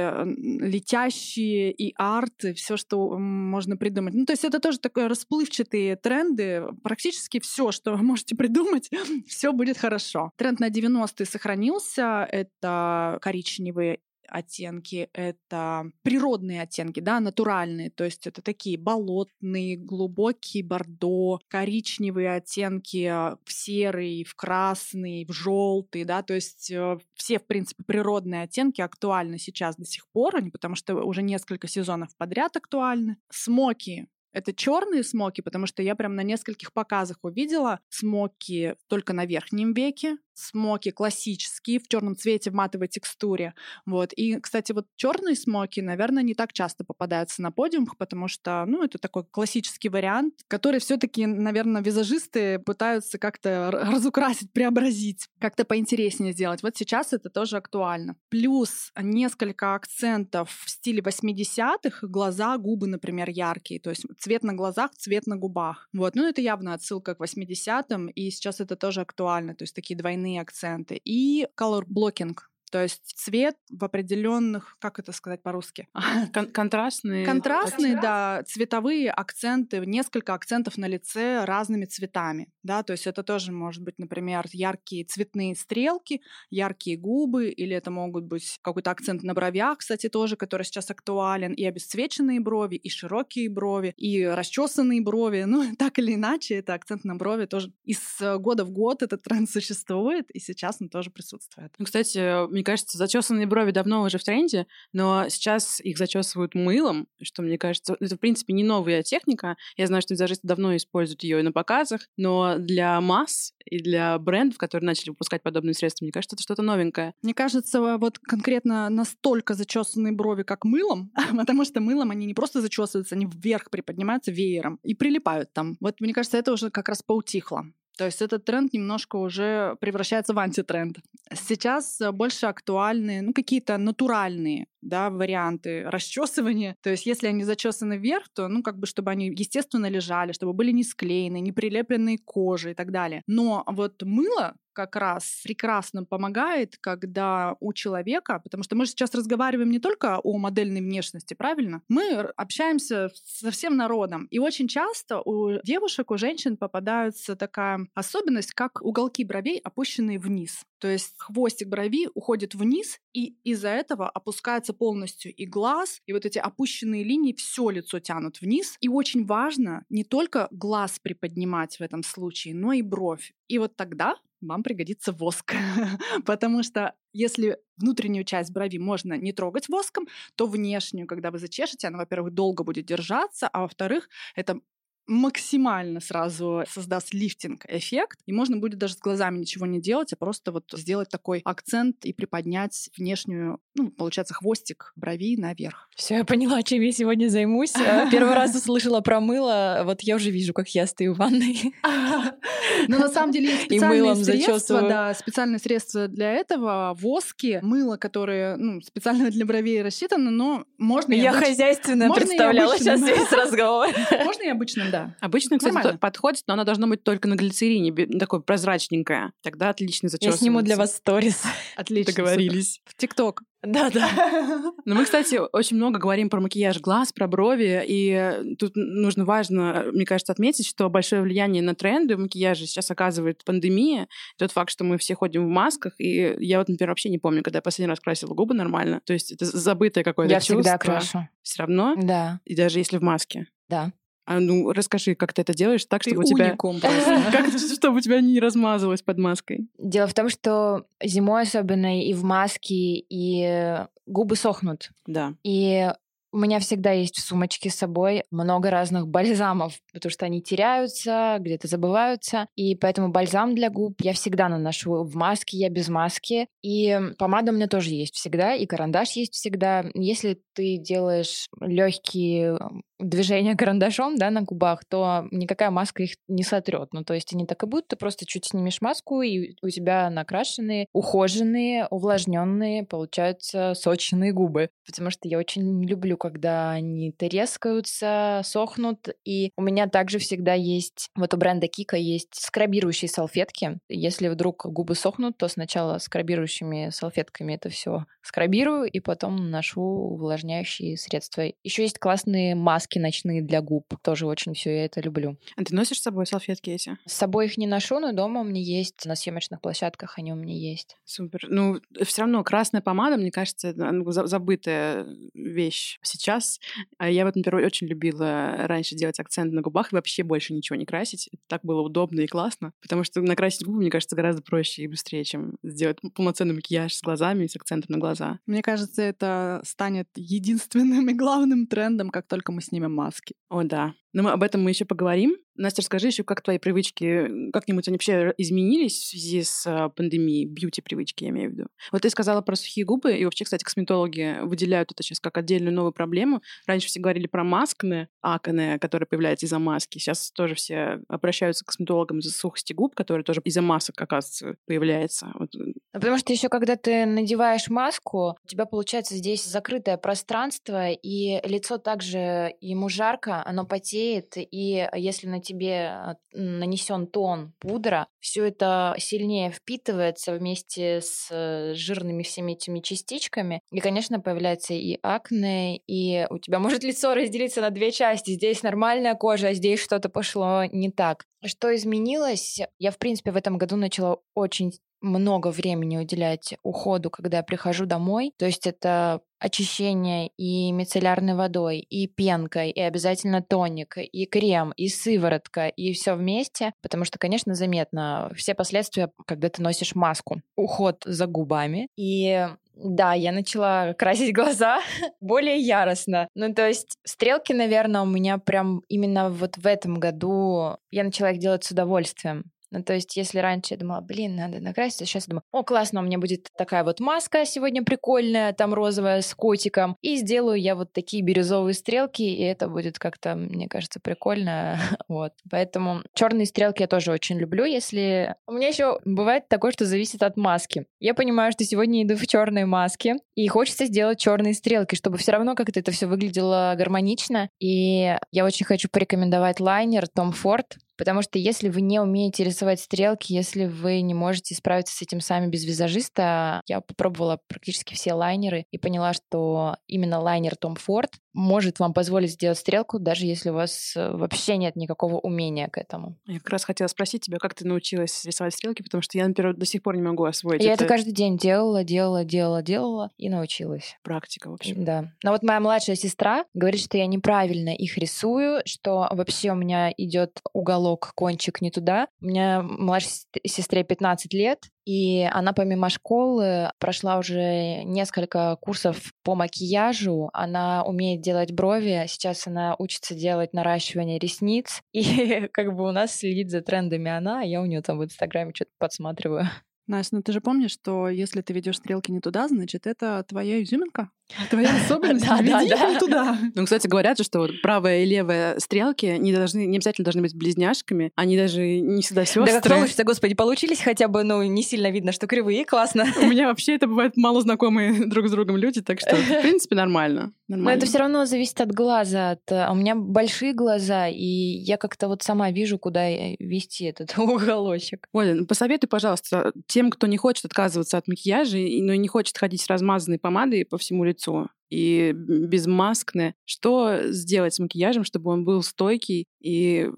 летящие, и арт, все, что можно придумать. Ну, то есть это тоже такое расплывчатые тренды. Практически все, что вы можете придумать, все будет хорошо. Тренд на 90-е сохранился. Это коричневые оттенки, это природные оттенки, да, натуральные, то есть это такие болотные, глубокий бордо, коричневые оттенки а, в серый, в красный, в желтый, да, то есть э, все, в принципе, природные оттенки актуальны сейчас до сих пор, потому что уже несколько сезонов подряд актуальны. Смоки это черные смоки, потому что я прям на нескольких показах увидела смоки только на верхнем веке, смоки классические в черном цвете в матовой текстуре. Вот. И, кстати, вот черные смоки, наверное, не так часто попадаются на подиумах, потому что, ну, это такой классический вариант, который все-таки, наверное, визажисты пытаются как-то разукрасить, преобразить, как-то поинтереснее сделать. Вот сейчас это тоже актуально. Плюс несколько акцентов в стиле 80-х, глаза, губы, например, яркие, то есть цвет на глазах, цвет на губах. Вот. Ну, это явно отсылка к 80-м, и сейчас это тоже актуально, то есть такие двойные цветные акценты и color blocking, то есть цвет в определенных, как это сказать по-русски? Кон- контрастные. Контрастные, да, цветовые акценты, несколько акцентов на лице разными цветами, да, то есть это тоже может быть, например, яркие цветные стрелки, яркие губы, или это могут быть какой-то акцент на бровях, кстати, тоже, который сейчас актуален, и обесцвеченные брови, и широкие брови, и расчесанные брови, ну, так или иначе, это акцент на брови тоже из года в год этот тренд существует, и сейчас он тоже присутствует. Ну, кстати, мне кажется, зачесанные брови давно уже в тренде, но сейчас их зачесывают мылом, что, мне кажется, это, в принципе, не новая техника. Я знаю, что визажисты давно используют ее и на показах, но для масс и для брендов, которые начали выпускать подобные средства, мне кажется, это что-то новенькое. Мне кажется, вот конкретно настолько зачесанные брови, как мылом, потому что мылом они не просто зачесываются, они вверх приподнимаются веером и прилипают там. Вот мне кажется, это уже как раз поутихло. То есть этот тренд немножко уже превращается в антитренд. Сейчас э, больше актуальны ну, какие-то натуральные да, варианты расчесывания. То есть если они зачесаны вверх, то, ну, как бы, чтобы они естественно лежали, чтобы были не склеены, не прилепленные кожей и так далее. Но вот мыло как раз прекрасно помогает, когда у человека, потому что мы сейчас разговариваем не только о модельной внешности, правильно? Мы общаемся со всем народом. И очень часто у девушек, у женщин попадается такая особенность, как уголки бровей, опущенные вниз. То есть хвостик брови уходит вниз, и из-за этого опускается полностью и глаз, и вот эти опущенные линии все лицо тянут вниз. И очень важно не только глаз приподнимать в этом случае, но и бровь. И вот тогда вам пригодится воск. Потому что если внутреннюю часть брови можно не трогать воском, то внешнюю, когда вы зачешете, она, во-первых, долго будет держаться, а во-вторых, это максимально сразу создаст лифтинг-эффект, и можно будет даже с глазами ничего не делать, а просто вот сделать такой акцент и приподнять внешнюю, ну, получается, хвостик брови наверх. Все, я поняла, чем я сегодня займусь. Э, первый раз услышала про мыло, вот я уже вижу, как я стою в ванной. Но на самом деле есть специальные средства, да, специальные средства для этого, воски, мыло, которое ну, специально для бровей рассчитано, но можно Я хозяйственно представляла сейчас весь разговор. Можно и обычным, да. Обычно, кстати, Нормально. подходит, но она должна быть только на глицерине, такой прозрачненькая. Тогда отлично зачесывается. Я сниму для вас сторис. Отлично. Договорились. В ТикТок. Да, да. Но мы, кстати, очень много говорим про макияж глаз, про брови, и тут нужно важно, мне кажется, отметить, что большое влияние на тренды в макияже сейчас оказывает пандемия, тот факт, что мы все ходим в масках, и я вот, например, вообще не помню, когда я последний раз красила губы нормально, то есть это забытое какое-то я чувство. Я всегда крашу. Все равно? Да. И даже если в маске? Да. А ну, расскажи, как ты это делаешь так, ты чтобы у тебя... как, чтобы у тебя не размазалось под маской? Дело в том, что зимой особенно и в маске, и губы сохнут. Да. И У меня всегда есть в сумочке с собой много разных бальзамов, потому что они теряются, где-то забываются. И поэтому бальзам для губ я всегда наношу в маске, я без маски. И помада у меня тоже есть всегда, и карандаш есть всегда. Если ты делаешь легкие движения карандашом, да, на губах, то никакая маска их не сотрет. Ну, то есть они так и будут, ты просто чуть снимешь маску, и у тебя накрашенные, ухоженные, увлажненные, получаются сочные губы. Потому что я очень люблю, когда они трескаются, сохнут. И у меня также всегда есть, вот у бренда Кика есть скрабирующие салфетки. Если вдруг губы сохнут, то сначала скрабирующими салфетками это все скрабирую, и потом наношу увлажняющие средства. Еще есть классные маски маски ночные для губ. Тоже очень все я это люблю. А ты носишь с собой салфетки эти? С собой их не ношу, но дома у меня есть, на съемочных площадках они у меня есть. Супер. Ну, все равно красная помада, мне кажется, это ну, забытая вещь сейчас. А я вот, например, очень любила раньше делать акцент на губах и вообще больше ничего не красить. Это так было удобно и классно, потому что накрасить губы, мне кажется, гораздо проще и быстрее, чем сделать полноценный макияж с глазами и с акцентом на глаза. Мне кажется, это станет единственным и главным трендом, как только мы снимем маски. О, да. Но мы об этом мы еще поговорим. Настя, расскажи еще, как твои привычки, как-нибудь они вообще изменились в связи с а, пандемией, бьюти-привычки, я имею в виду. Вот ты сказала про сухие губы, и вообще, кстати, косметологи выделяют это сейчас как отдельную новую проблему. Раньше все говорили про маскны, акне, которые появляются из-за маски. Сейчас тоже все обращаются к косметологам из-за сухости губ, которые тоже из-за масок, оказывается, появляется. Вот. Ну, потому что еще когда ты надеваешь маску, у тебя получается здесь закрытое пространство, и лицо также ему жарко, оно потеет, и если на тебе а, нанесен тон пудра, все это сильнее впитывается вместе с э, жирными всеми этими частичками. И, конечно, появляется и акне, и у тебя может лицо разделиться на две части. Здесь нормальная кожа, а здесь что-то пошло не так. Что изменилось? Я, в принципе, в этом году начала очень много времени уделять уходу, когда я прихожу домой. То есть это очищение и мицеллярной водой, и пенкой, и обязательно тоник, и крем, и сыворотка, и все вместе, потому что, конечно, заметно все последствия, когда ты носишь маску. Уход за губами. И да, я начала красить глаза более яростно. Ну, то есть стрелки, наверное, у меня прям именно вот в этом году я начала их делать с удовольствием. Ну, то есть, если раньше я думала, блин, надо накраситься, сейчас я думаю, о, классно, у меня будет такая вот маска сегодня прикольная, там розовая с котиком, и сделаю я вот такие бирюзовые стрелки, и это будет как-то, мне кажется, прикольно. вот. Поэтому черные стрелки я тоже очень люблю, если... У меня еще бывает такое, что зависит от маски. Я понимаю, что сегодня иду в черной маске, и хочется сделать черные стрелки, чтобы все равно как-то это все выглядело гармонично. И я очень хочу порекомендовать лайнер Tom Ford. Потому что если вы не умеете рисовать стрелки, если вы не можете справиться с этим сами без визажиста, я попробовала практически все лайнеры и поняла, что именно лайнер Tom Ford может вам позволить сделать стрелку, даже если у вас э, вообще нет никакого умения к этому. Я как раз хотела спросить тебя, как ты научилась рисовать стрелки, потому что я, например, до сих пор не могу освоить. Я это, это каждый день делала, делала, делала, делала и научилась. Практика, в общем. Да. Но вот моя младшая сестра говорит, что я неправильно их рисую, что вообще у меня идет уголок, кончик не туда. У меня младшей сестре 15 лет, и она помимо школы прошла уже несколько курсов по макияжу. Она умеет делать брови. Сейчас она учится делать наращивание ресниц. И как бы у нас следит за трендами она, а я у нее там в Инстаграме что-то подсматриваю. Настя, ну ты же помнишь, что если ты ведешь стрелки не туда, значит, это твоя изюминка? Твоя особенность, да, веди да, да. туда. Ну, кстати, говорят же, что правая и левая стрелки не должны, не обязательно должны быть близняшками, они даже не всегда сестры. Да как господи, получились хотя бы, ну, не сильно видно, что кривые, классно. У меня вообще это бывает мало знакомые друг с другом люди, так что, в принципе, нормально. Нормально. Но это все равно зависит от глаза. От... А у меня большие глаза, и я как-то вот сама вижу, куда вести этот уголочек. Оля, ну, посоветуй, пожалуйста, тем, кто не хочет отказываться от макияжа, но не хочет ходить с размазанной помадой по всему лицу, и безмаскное. Что сделать с макияжем, чтобы он был стойкий и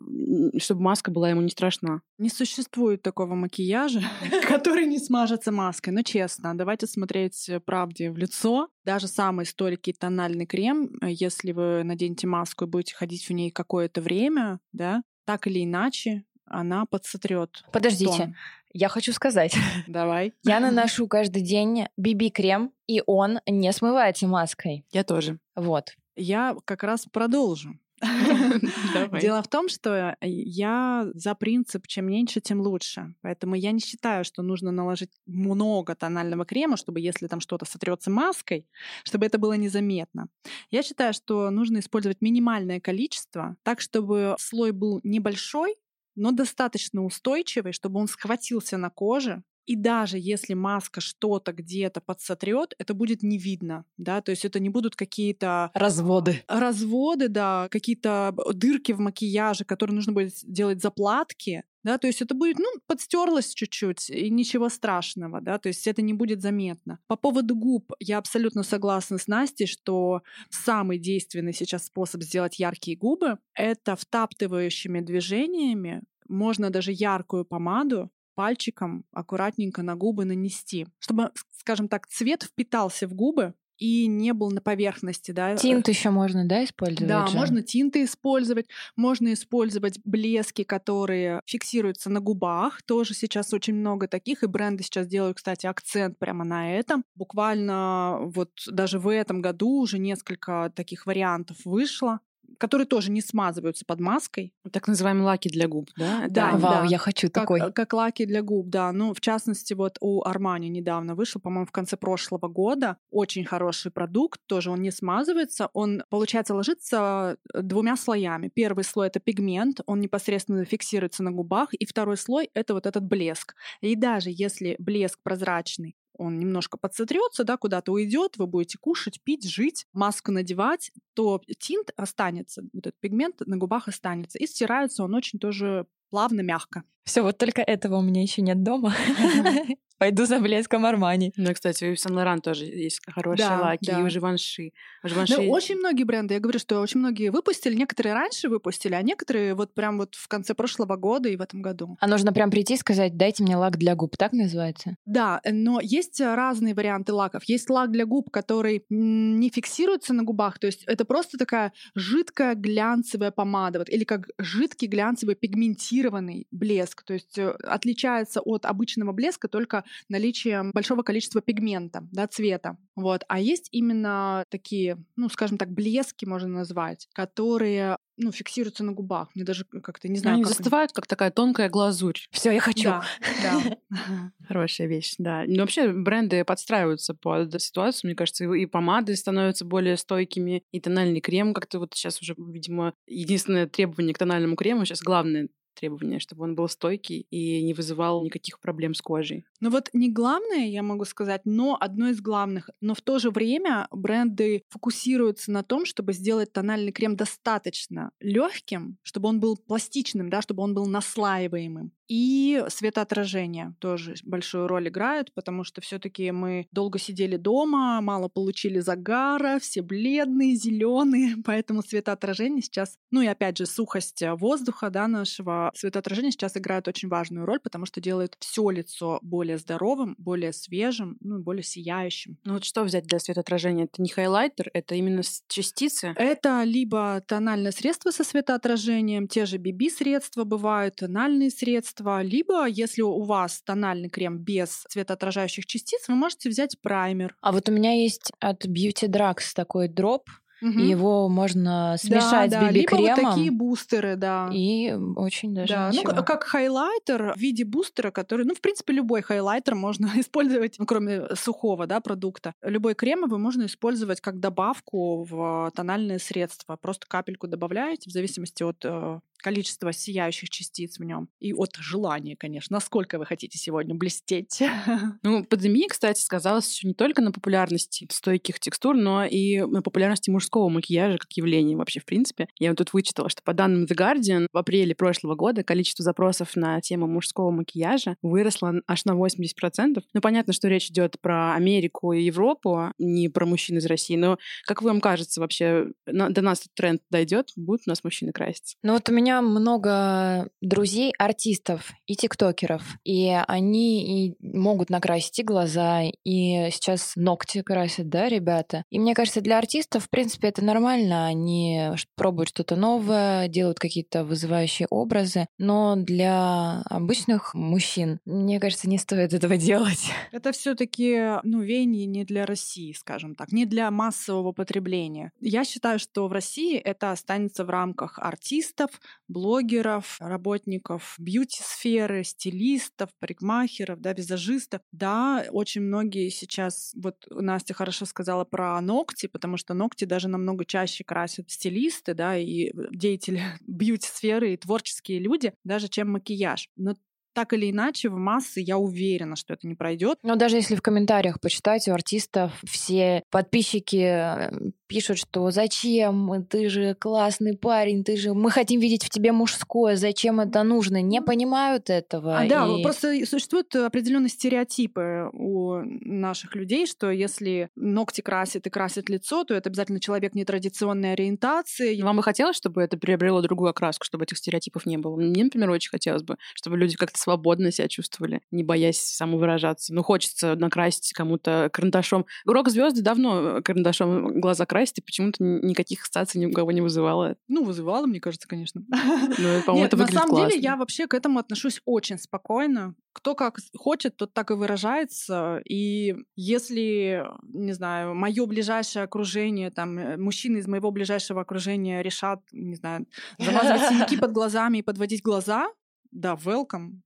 чтобы маска была ему не страшна? Не существует такого макияжа, который не смажется маской. Но честно, давайте смотреть правде в лицо. Даже самый стойкий тональный крем, если вы наденете маску и будете ходить в ней какое-то время, да, так или иначе, она подсотрет. Подождите, я хочу сказать. Давай. Я наношу каждый день BB-крем, и он не смывается маской. Я тоже. Вот. Я как раз продолжу. Дело в том, что я за принцип чем меньше, тем лучше. Поэтому я не считаю, что нужно наложить много тонального крема, чтобы если там что-то сотрется маской, чтобы это было незаметно. Я считаю, что нужно использовать минимальное количество, так чтобы слой был небольшой, но достаточно устойчивый, чтобы он схватился на коже, и даже если маска что-то где-то подсотрет, это будет не видно, да, то есть это не будут какие-то разводы, разводы, да, какие-то дырки в макияже, которые нужно будет делать заплатки, да, то есть это будет, ну, подстерлось чуть-чуть, и ничего страшного, да, то есть это не будет заметно. По поводу губ я абсолютно согласна с Настей, что самый действенный сейчас способ сделать яркие губы — это втаптывающими движениями можно даже яркую помаду пальчиком аккуратненько на губы нанести, чтобы, скажем так, цвет впитался в губы, и не был на поверхности, да. Тинт еще можно, да, использовать? Да, же? можно тинты использовать, можно использовать блески, которые фиксируются на губах. Тоже сейчас очень много таких, и бренды сейчас делают, кстати, акцент прямо на этом. Буквально вот даже в этом году уже несколько таких вариантов вышло которые тоже не смазываются под маской. Так называемые лаки для губ, да? Да, Вау, да. я хочу как, такой. Как лаки для губ, да. Ну, в частности, вот у Armani недавно вышел, по-моему, в конце прошлого года. Очень хороший продукт, тоже он не смазывается. Он, получается, ложится э, двумя слоями. Первый слой — это пигмент, он непосредственно фиксируется на губах, и второй слой — это вот этот блеск. И даже если блеск прозрачный, он немножко подсотрется, да, куда-то уйдет, вы будете кушать, пить, жить, маску надевать, то тинт останется, вот этот пигмент на губах останется. И стирается он очень тоже плавно, мягко. Все, вот только этого у меня еще нет дома. Пойду за блеском Армани. Ну, кстати, у Сен Лоран тоже есть хорошие Да, лаки, да. и у Живанши. Ну, Живанши очень многие бренды, я говорю, что очень многие выпустили, некоторые раньше выпустили, а некоторые вот прям вот в конце прошлого года и в этом году. А нужно прям прийти и сказать, дайте мне лак для губ, так называется? Да, но есть разные варианты лаков. Есть лак для губ, который не фиксируется на губах, то есть это просто такая жидкая глянцевая помада, вот, или как жидкий глянцевый пигментированный блеск, то есть э, отличается от обычного блеска только наличием большого количества пигмента, да, цвета. Вот. А есть именно такие, ну, скажем так, блески можно назвать, которые ну, фиксируются на губах. Мне даже как-то не Ну, знаю, они как... застывают, как такая тонкая глазурь. Все, я хочу. Да, да. Хорошая вещь, да. Но вообще бренды подстраиваются под ситуацию, мне кажется, и и помады становятся более стойкими, и тональный крем как-то вот сейчас уже, видимо, единственное требование к тональному крему сейчас главное требование, чтобы он был стойкий и не вызывал никаких проблем с кожей. Ну вот не главное, я могу сказать, но одно из главных. Но в то же время бренды фокусируются на том, чтобы сделать тональный крем достаточно легким, чтобы он был пластичным, да, чтобы он был наслаиваемым. И светоотражение тоже большую роль играет, потому что все-таки мы долго сидели дома, мало получили загара, все бледные, зеленые, поэтому светоотражение сейчас, ну и опять же сухость воздуха, да, нашего светоотражение сейчас играет очень важную роль, потому что делает все лицо более здоровым, более свежим, ну и более сияющим. Ну вот что взять для светоотражения? Это не хайлайтер, это именно частицы. Это либо тональное средство со светоотражением, те же BB-средства бывают, тональные средства, либо, если у вас тональный крем без светоотражающих частиц, вы можете взять праймер. А вот у меня есть от Beauty Drugs такой дроп, и его можно Да, смешать да, с либо вот такие бустеры, да. И очень даже Да, ну ничего. как хайлайтер в виде бустера, который, ну, в принципе, любой хайлайтер можно использовать, ну, кроме сухого, да, продукта. Любой кремовый можно использовать как добавку в тональное средство. Просто капельку добавляете в зависимости от э, количества сияющих частиц в нем и от желания, конечно, насколько вы хотите сегодня блестеть. Ну, пандемия, кстати, сказалась еще не только на популярности стойких текстур, но и на популярности мужского макияжа как явления вообще в принципе. Я вот тут вычитала, что по данным The Guardian в апреле прошлого года количество запросов на тему мужского макияжа выросло аж на 80%. Ну, понятно, что речь идет про Америку и Европу, не про мужчин из России, но как вам кажется вообще, на- до нас этот тренд дойдет, будут у нас мужчины краситься? Ну вот у меня меня много друзей, артистов и тиктокеров, и они и могут накрасить и глаза, и сейчас ногти красят, да, ребята. И мне кажется, для артистов, в принципе, это нормально. Они пробуют что-то новое, делают какие-то вызывающие образы, но для обычных мужчин, мне кажется, не стоит этого делать. Это все-таки, ну, веяние не для России, скажем так, не для массового потребления. Я считаю, что в России это останется в рамках артистов, блогеров, работников бьюти-сферы, стилистов, парикмахеров, да, визажистов. Да, очень многие сейчас, вот Настя хорошо сказала про ногти, потому что ногти даже намного чаще красят стилисты, да, и деятели бьюти-сферы, и творческие люди, даже чем макияж. Но так или иначе в массы я уверена, что это не пройдет. Но даже если в комментариях почитать у артистов все подписчики э, пишут, что зачем, ты же классный парень, ты же, мы хотим видеть в тебе мужское, зачем это нужно, не понимают этого. А, и... Да, просто существуют определенные стереотипы у наших людей, что если ногти красят и красят лицо, то это обязательно человек нетрадиционной ориентации. Вам бы хотелось, чтобы это приобрело другую окраску, чтобы этих стереотипов не было? Мне, например, очень хотелось бы, чтобы люди как-то свободно себя чувствовали, не боясь самовыражаться. Ну, хочется накрасить кому-то карандашом. Рок-звезды давно э, карандашом глаза красят, и почему-то никаких ассоциаций ни у кого не вызывало. Ну, вызывало, мне кажется, конечно. Ну, по-моему, это На самом деле, я вообще к этому отношусь очень спокойно. Кто как хочет, тот так и выражается. И если, не знаю, мое ближайшее окружение, там, э, мужчины из моего ближайшего окружения решат, не знаю, замазывать синяки под глазами и подводить глаза, да, welcome.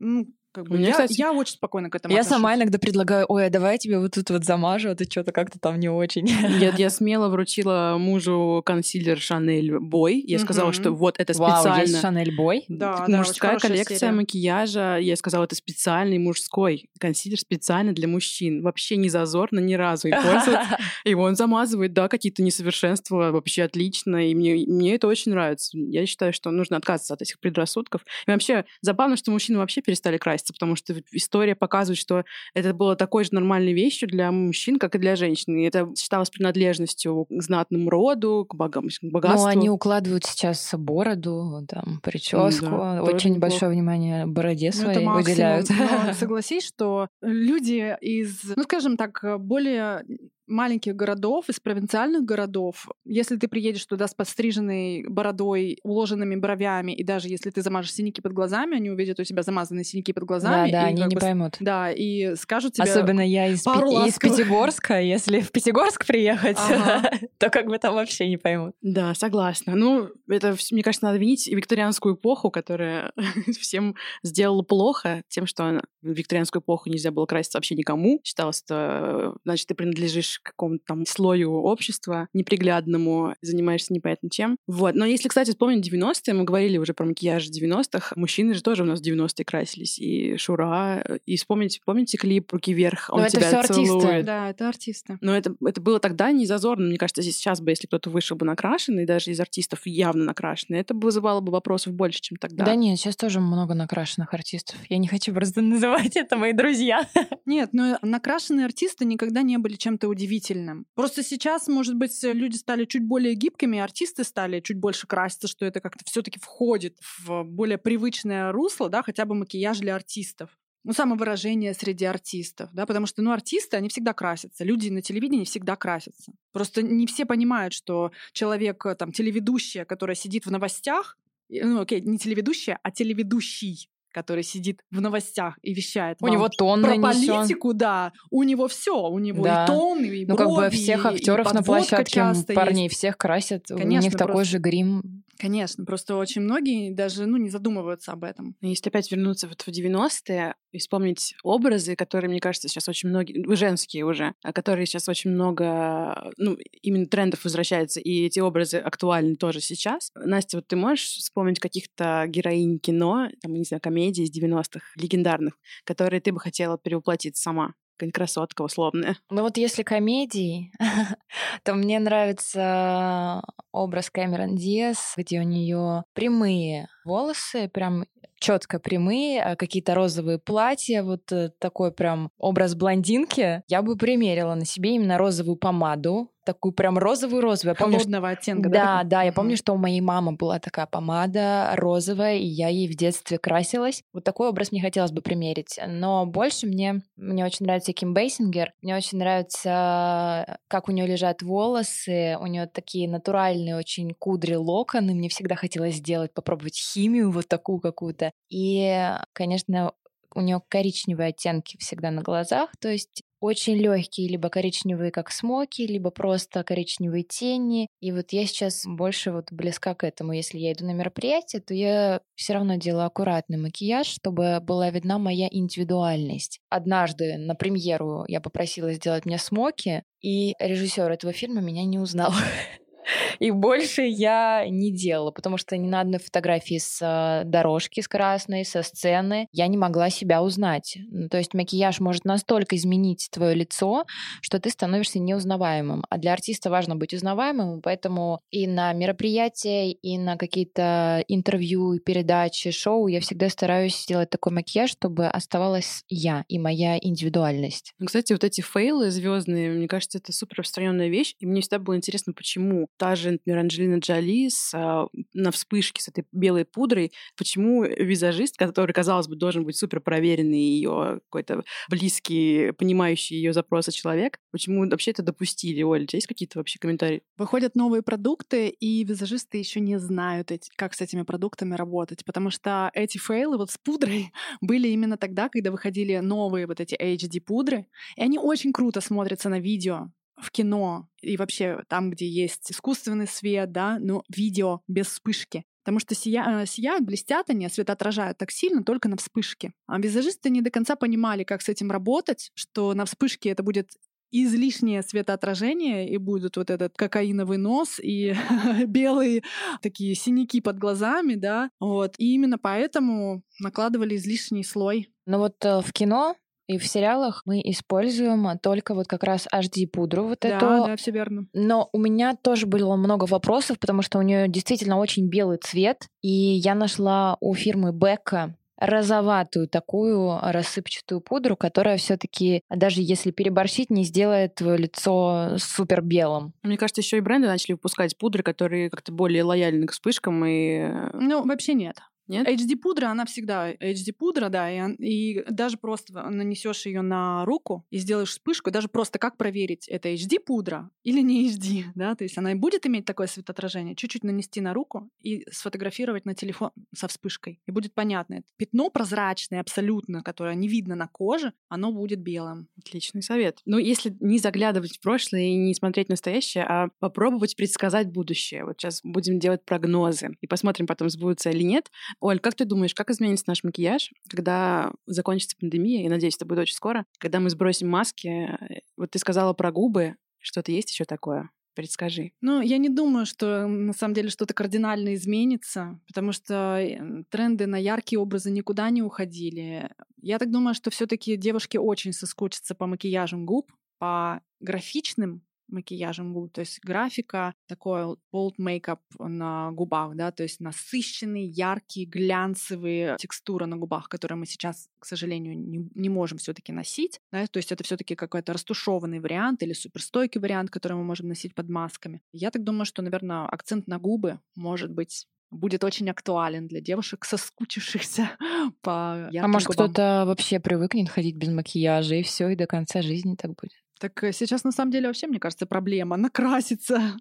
mm, как бы, Мне, я, кстати, я очень спокойно к этому Я отношусь. сама иногда предлагаю, ой, а давай я тебе вот тут вот замажу, а ты что-то как-то там не очень. Я, я смело вручила мужу консилер Шанель Бой. Я сказала, что вот это специально. Вау, есть Шанель Бой? Да, да, Мужская коллекция серия. макияжа. Я сказала, это специальный мужской консилер специально для мужчин. Вообще не зазорно ни разу и пользоваться. И он замазывает, да, какие-то несовершенства вообще отлично. И мне, мне это очень нравится. Я считаю, что нужно отказываться от этих предрассудков. И вообще забавно, что мужчины вообще перестали красить краситься, потому что история показывает, что это было такой же нормальной вещью для мужчин, как и для женщин. И это считалось принадлежностью к знатному роду, к, богам, к ну, богатству. Ну, они укладывают сейчас бороду, там, прическу. Да, Очень большое внимание бороде ну, своей уделяют. Но согласись, что люди из, ну, скажем так, более маленьких городов, из провинциальных городов, если ты приедешь туда с подстриженной бородой, уложенными бровями, и даже если ты замажешь синяки под глазами, они увидят у тебя замазанные синяки под глазами. Да, да, они не бы, поймут. Да, и скажут тебе Особенно я из, Пи- из Пятигорска, если в Пятигорск приехать, ага. то как бы там вообще не поймут. Да, согласна. Ну, это, мне кажется, надо винить викторианскую эпоху, которая всем сделала плохо тем, что в викторианскую эпоху нельзя было краситься вообще никому. Считалось, что, значит, ты принадлежишь какому-то там слою общества неприглядному, занимаешься непонятно чем. Вот. Но если, кстати, вспомнить 90-е, мы говорили уже про макияж 90-х, мужчины же тоже у нас в 90-е красились, и Шура, и вспомните, помните клип «Руки вверх», он Но тебя это все целует. артисты. Да, это артисты. Но это, это было тогда не зазорно. Мне кажется, сейчас бы, если кто-то вышел бы накрашенный, даже из артистов явно накрашенный, это бы вызывало бы вопросов больше, чем тогда. Да нет, сейчас тоже много накрашенных артистов. Я не хочу просто называть это мои друзья. Нет, но накрашенные артисты никогда не были чем-то удивительным. Просто сейчас, может быть, люди стали чуть более гибкими, артисты стали чуть больше краситься, что это как-то все-таки входит в более привычное русло, да, хотя бы макияж для артистов. Ну, самовыражение среди артистов, да, потому что, ну, артисты, они всегда красятся, люди на телевидении всегда красятся. Просто не все понимают, что человек, там, телеведущая, которая сидит в новостях, ну, окей, не телеведущая, а телеведущий, который сидит в новостях и вещает. У него тон про политику, да. У него все, у него да. и тон, и Ну, брови, как бы всех актеров на площадке парней есть. всех красят. Конечно, у них такой же грим. Конечно, просто очень многие даже ну, не задумываются об этом. Если опять вернуться вот в 90-е и вспомнить образы, которые, мне кажется, сейчас очень многие, женские уже, а которые сейчас очень много, ну, именно трендов возвращаются, и эти образы актуальны тоже сейчас. Настя, вот ты можешь вспомнить каких-то героинь кино, там, не знаю, комедий из 90-х, легендарных, которые ты бы хотела перевоплотить сама? Какая красотка условная. Ну вот если комедии, то мне нравится образ Кэмерон Диас, где у нее прямые волосы, прям четко прямые, а какие-то розовые платья, вот э, такой прям образ блондинки. Я бы примерила на себе именно розовую помаду, такую прям розовую-розовую. Холодного помню, оттенка, да? Да, да, я помню, что у моей мамы была такая помада розовая, и я ей в детстве красилась. Вот такой образ мне хотелось бы примерить. Но больше мне, мне очень нравится Ким Бейсингер. Мне очень нравится, как у нее лежат волосы. У нее такие натуральные очень кудри, локоны. Мне всегда хотелось сделать, попробовать химию вот такую какую-то. И, конечно, у нее коричневые оттенки всегда на глазах, то есть очень легкие, либо коричневые, как смоки, либо просто коричневые тени. И вот я сейчас больше вот близка к этому. Если я иду на мероприятие, то я все равно делаю аккуратный макияж, чтобы была видна моя индивидуальность. Однажды на премьеру я попросила сделать мне смоки, и режиссер этого фильма меня не узнал. И больше я не делала, потому что ни на одной фотографии с э, дорожки, с красной, со сцены я не могла себя узнать. Ну, то есть макияж может настолько изменить твое лицо, что ты становишься неузнаваемым. А для артиста важно быть узнаваемым, поэтому и на мероприятия, и на какие-то интервью, передачи, шоу я всегда стараюсь сделать такой макияж, чтобы оставалась я и моя индивидуальность. Ну, кстати, вот эти фейлы звездные, мне кажется, это супер распространенная вещь, и мне всегда было интересно, почему та же, например, Анджелина Джоли с, а, на вспышке с этой белой пудрой, почему визажист, который, казалось бы, должен быть супер проверенный ее какой-то близкий, понимающий ее запросы человек, почему вообще это допустили? Оля, у тебя есть какие-то вообще комментарии? Выходят новые продукты, и визажисты еще не знают, как с этими продуктами работать, потому что эти фейлы вот с пудрой были именно тогда, когда выходили новые вот эти HD-пудры, и они очень круто смотрятся на видео в кино и вообще там, где есть искусственный свет, да, но видео без вспышки. Потому что сия, э, сияют, блестят они, а свет отражают так сильно только на вспышке. А визажисты не до конца понимали, как с этим работать, что на вспышке это будет излишнее светоотражение, и будет вот этот кокаиновый нос и белые такие синяки под глазами, да, вот. И именно поэтому накладывали излишний слой. Но вот э, в кино и в сериалах мы используем только вот как раз HD-пудру вот да, эту. Да, все верно. Но у меня тоже было много вопросов, потому что у нее действительно очень белый цвет. И я нашла у фирмы Becca розоватую такую рассыпчатую пудру, которая все-таки, даже если переборщить, не сделает твое лицо супер белым. Мне кажется, еще и бренды начали выпускать пудры, которые как-то более лояльны к вспышкам и... Э, ну, вообще нет. Нет? HD-пудра, она всегда HD-пудра, да, и, и даже просто нанесешь ее на руку и сделаешь вспышку, даже просто как проверить, это HD-пудра или не HD, да, то есть она и будет иметь такое светоотражение, чуть-чуть нанести на руку и сфотографировать на телефон со вспышкой, и будет понятно. Это пятно прозрачное абсолютно, которое не видно на коже, оно будет белым. Отличный совет. Ну, если не заглядывать в прошлое и не смотреть настоящее, а попробовать предсказать будущее. Вот сейчас будем делать прогнозы и посмотрим потом, сбудутся или нет. Оль, как ты думаешь, как изменится наш макияж, когда закончится пандемия, я надеюсь, это будет очень скоро, когда мы сбросим маски? Вот ты сказала про губы, что-то есть еще такое? Предскажи. Ну, я не думаю, что на самом деле что-то кардинально изменится, потому что э, тренды на яркие образы никуда не уходили. Я так думаю, что все-таки девушки очень соскучатся по макияжам губ, по графичным макияжем губ. То есть графика, такой bold makeup на губах, да, то есть насыщенные, яркие, глянцевые текстура на губах, которые мы сейчас, к сожалению, не, не можем все-таки носить. Да, то есть это все-таки какой-то растушеванный вариант или суперстойкий вариант, который мы можем носить под масками. Я так думаю, что, наверное, акцент на губы может быть будет очень актуален для девушек, соскучившихся по ярким А может, кто-то вообще привыкнет ходить без макияжа, и все, и до конца жизни так будет? Так э, сейчас на самом деле вообще, мне кажется, проблема накраситься.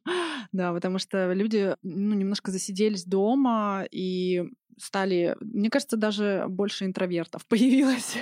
да, потому что люди ну, немножко засиделись дома и стали, мне кажется, даже больше интровертов появилось.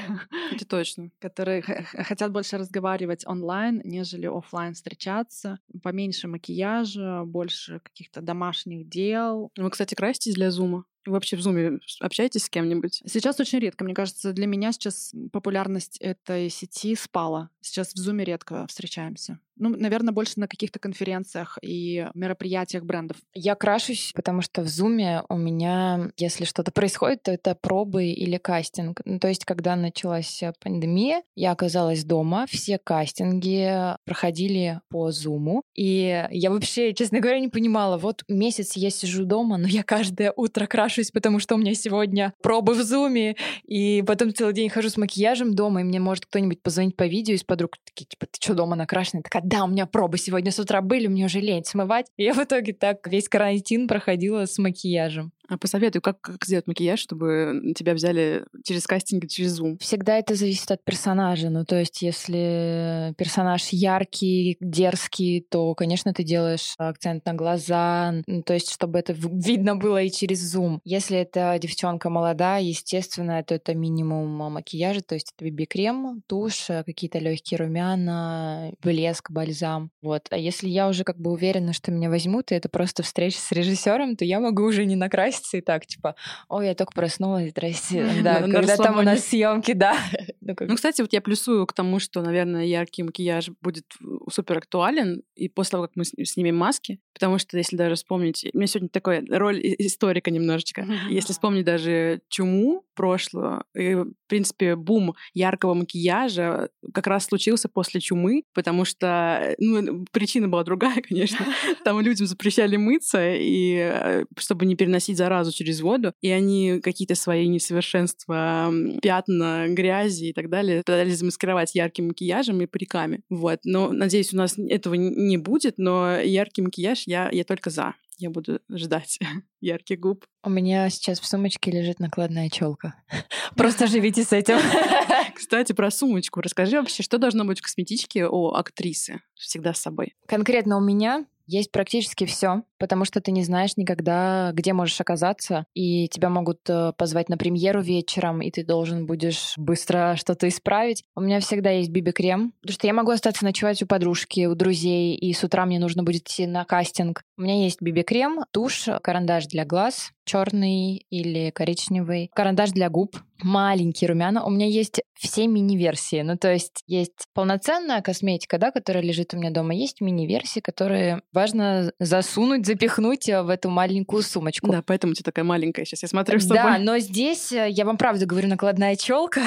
Это точно. Которые хотят больше разговаривать онлайн, нежели офлайн встречаться. Поменьше макияжа, больше каких-то домашних дел. Вы, кстати, краситесь для зума? Вообще в зуме общаетесь с кем-нибудь? Сейчас очень редко. Мне кажется, для меня сейчас популярность этой сети спала. Сейчас в зуме редко встречаемся. Ну, наверное, больше на каких-то конференциях и мероприятиях брендов. Я крашусь, потому что в Зуме у меня, если что-то происходит, то это пробы или кастинг. Ну, то есть, когда началась пандемия, я оказалась дома, все кастинги проходили по Зуму, и я вообще, честно говоря, не понимала, вот месяц я сижу дома, но я каждое утро крашу накрашусь, потому что у меня сегодня пробы в зуме, и потом целый день хожу с макияжем дома, и мне может кто-нибудь позвонить по видео из подруг, такие, типа, ты что, дома накрашенная? Такая, да, у меня пробы сегодня с утра были, мне уже лень смывать. И я в итоге так весь карантин проходила с макияжем. А посоветуй, как, как сделать макияж, чтобы тебя взяли через кастинг, через Zoom? Всегда это зависит от персонажа. Ну, то есть, если персонаж яркий, дерзкий, то, конечно, ты делаешь акцент на глаза, ну, то есть, чтобы это видно было и через Zoom. Если это девчонка молодая, естественно, то это минимум макияжа, то есть это BB-крем, тушь, какие-то легкие румяна, блеск, бальзам. Вот. А если я уже как бы уверена, что меня возьмут, и это просто встреча с режиссером, то я могу уже не накрасить краситься и так, типа, ой, я только проснулась, здрасте. Да, когда там у нас съемки, да. Ну, ну, кстати, вот я плюсую к тому, что, наверное, яркий макияж будет супер актуален, и после того, как мы снимем маски, потому что, если даже вспомнить, у меня сегодня такая роль историка немножечко, если вспомнить даже чуму прошлую, и, в принципе, бум яркого макияжа как раз случился после чумы, потому что, ну, причина была другая, конечно, там людям запрещали мыться, и э, чтобы не переносить заразу через воду, и они какие-то свои несовершенства, пятна, грязи и так далее пытались замаскировать ярким макияжем и париками. Вот. Но, надеюсь, у нас этого не будет, но яркий макияж я, я только за. Я буду ждать ярких губ. У меня сейчас в сумочке лежит накладная челка. Просто живите с этим. Кстати, про сумочку. Расскажи вообще, что должно быть в косметичке у актрисы всегда с собой? Конкретно у меня есть практически все, потому что ты не знаешь никогда, где можешь оказаться, и тебя могут э, позвать на премьеру вечером, и ты должен будешь быстро что-то исправить. У меня всегда есть биби-крем, потому что я могу остаться ночевать у подружки, у друзей, и с утра мне нужно будет идти на кастинг. У меня есть биби-крем, тушь, карандаш для глаз, черный или коричневый, карандаш для губ, маленькие румяна. У меня есть все мини-версии. Ну, то есть есть полноценная косметика, да, которая лежит у меня дома. Есть мини-версии, которые важно засунуть, запихнуть в эту маленькую сумочку. Да, поэтому у тебя такая маленькая сейчас. Я смотрю тобой. Да, но здесь, э, я вам правда говорю, накладная челка.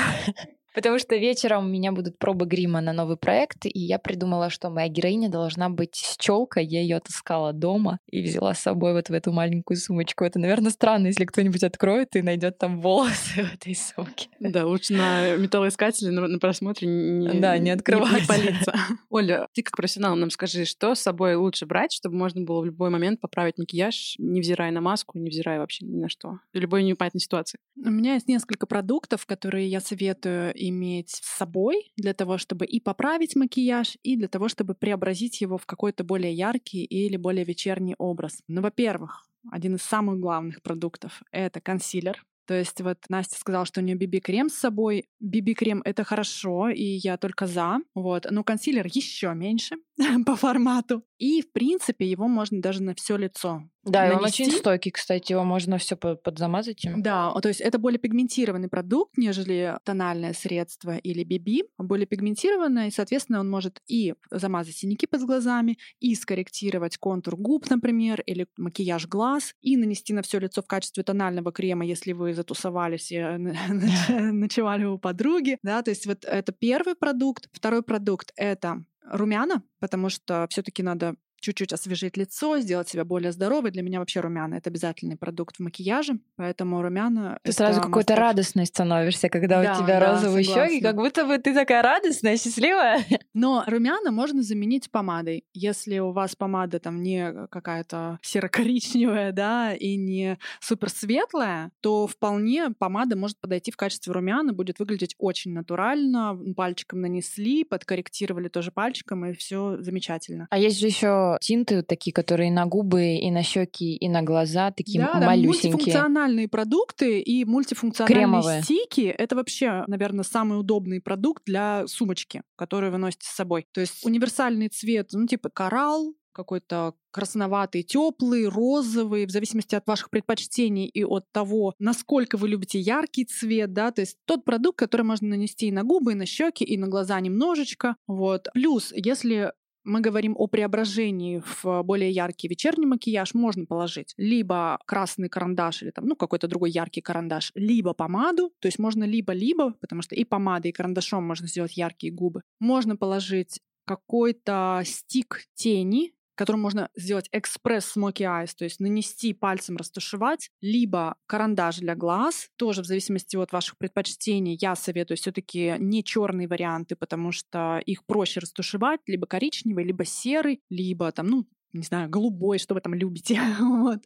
Потому что вечером у меня будут пробы грима на новый проект, и я придумала, что моя героиня должна быть с челкой. Я ее отыскала дома и взяла с собой вот в эту маленькую сумочку. Это, наверное, странно, если кто-нибудь откроет и найдет там волосы в этой сумке. Да, лучше на металлоискателе на, на просмотре не, да, не открывать. Не, не палиться. Оля, ты как профессионал нам скажи, что с собой лучше брать, чтобы можно было в любой момент поправить макияж, невзирая на маску, невзирая вообще ни на что, в любой непонятной ситуации? У меня есть несколько продуктов, которые я советую иметь с собой для того, чтобы и поправить макияж, и для того, чтобы преобразить его в какой-то более яркий или более вечерний образ. Ну, во-первых, один из самых главных продуктов — это консилер. То есть вот Настя сказала, что у нее BB-крем с собой. BB-крем — это хорошо, и я только за. Вот. Но консилер еще меньше по формату. И, в принципе, его можно даже на все лицо да, нанести. и он очень стойкий, кстати, его можно все подзамазать им. Да, то есть это более пигментированный продукт, нежели тональное средство или BB. Он более пигментированный, и, соответственно, он может и замазать синяки под глазами, и скорректировать контур губ, например, или макияж глаз, и нанести на все лицо в качестве тонального крема, если вы затусовались и э, ночевали у подруги. Да, то есть вот это первый продукт. Второй продукт — это румяна, потому что все-таки надо чуть-чуть освежить лицо, сделать себя более здоровой. Для меня вообще румяна — это обязательный продукт в макияже, поэтому румяна... Ты сразу какой-то радостной становишься, когда да, у тебя да, розовые щеки, как будто бы ты такая радостная, счастливая. Но румяна можно заменить помадой. Если у вас помада там не какая-то серо-коричневая, да, и не супер светлая, то вполне помада может подойти в качестве румяна, будет выглядеть очень натурально, пальчиком нанесли, подкорректировали тоже пальчиком, и все замечательно. А есть же еще тинты такие, которые на губы, и на щеки, и на глаза, такие да, малюсенькие. Да, мультифункциональные продукты и мультифункциональные Кремовые. стики — это вообще, наверное, самый удобный продукт для сумочки, которую вы носите с собой. То есть универсальный цвет, ну, типа коралл, какой-то красноватый, теплый, розовый, в зависимости от ваших предпочтений и от того, насколько вы любите яркий цвет, да, то есть тот продукт, который можно нанести и на губы, и на щеки, и на глаза немножечко, вот. Плюс, если мы говорим о преображении в более яркий вечерний макияж, можно положить либо красный карандаш или там, ну, какой-то другой яркий карандаш, либо помаду, то есть можно либо-либо, потому что и помадой, и карандашом можно сделать яркие губы. Можно положить какой-то стик тени, которым можно сделать экспресс smoky eyes, то есть нанести пальцем растушевать, либо карандаш для глаз, тоже в зависимости от ваших предпочтений. Я советую все таки не черные варианты, потому что их проще растушевать, либо коричневый, либо серый, либо там, ну, не знаю, голубой, что вы там любите. вот.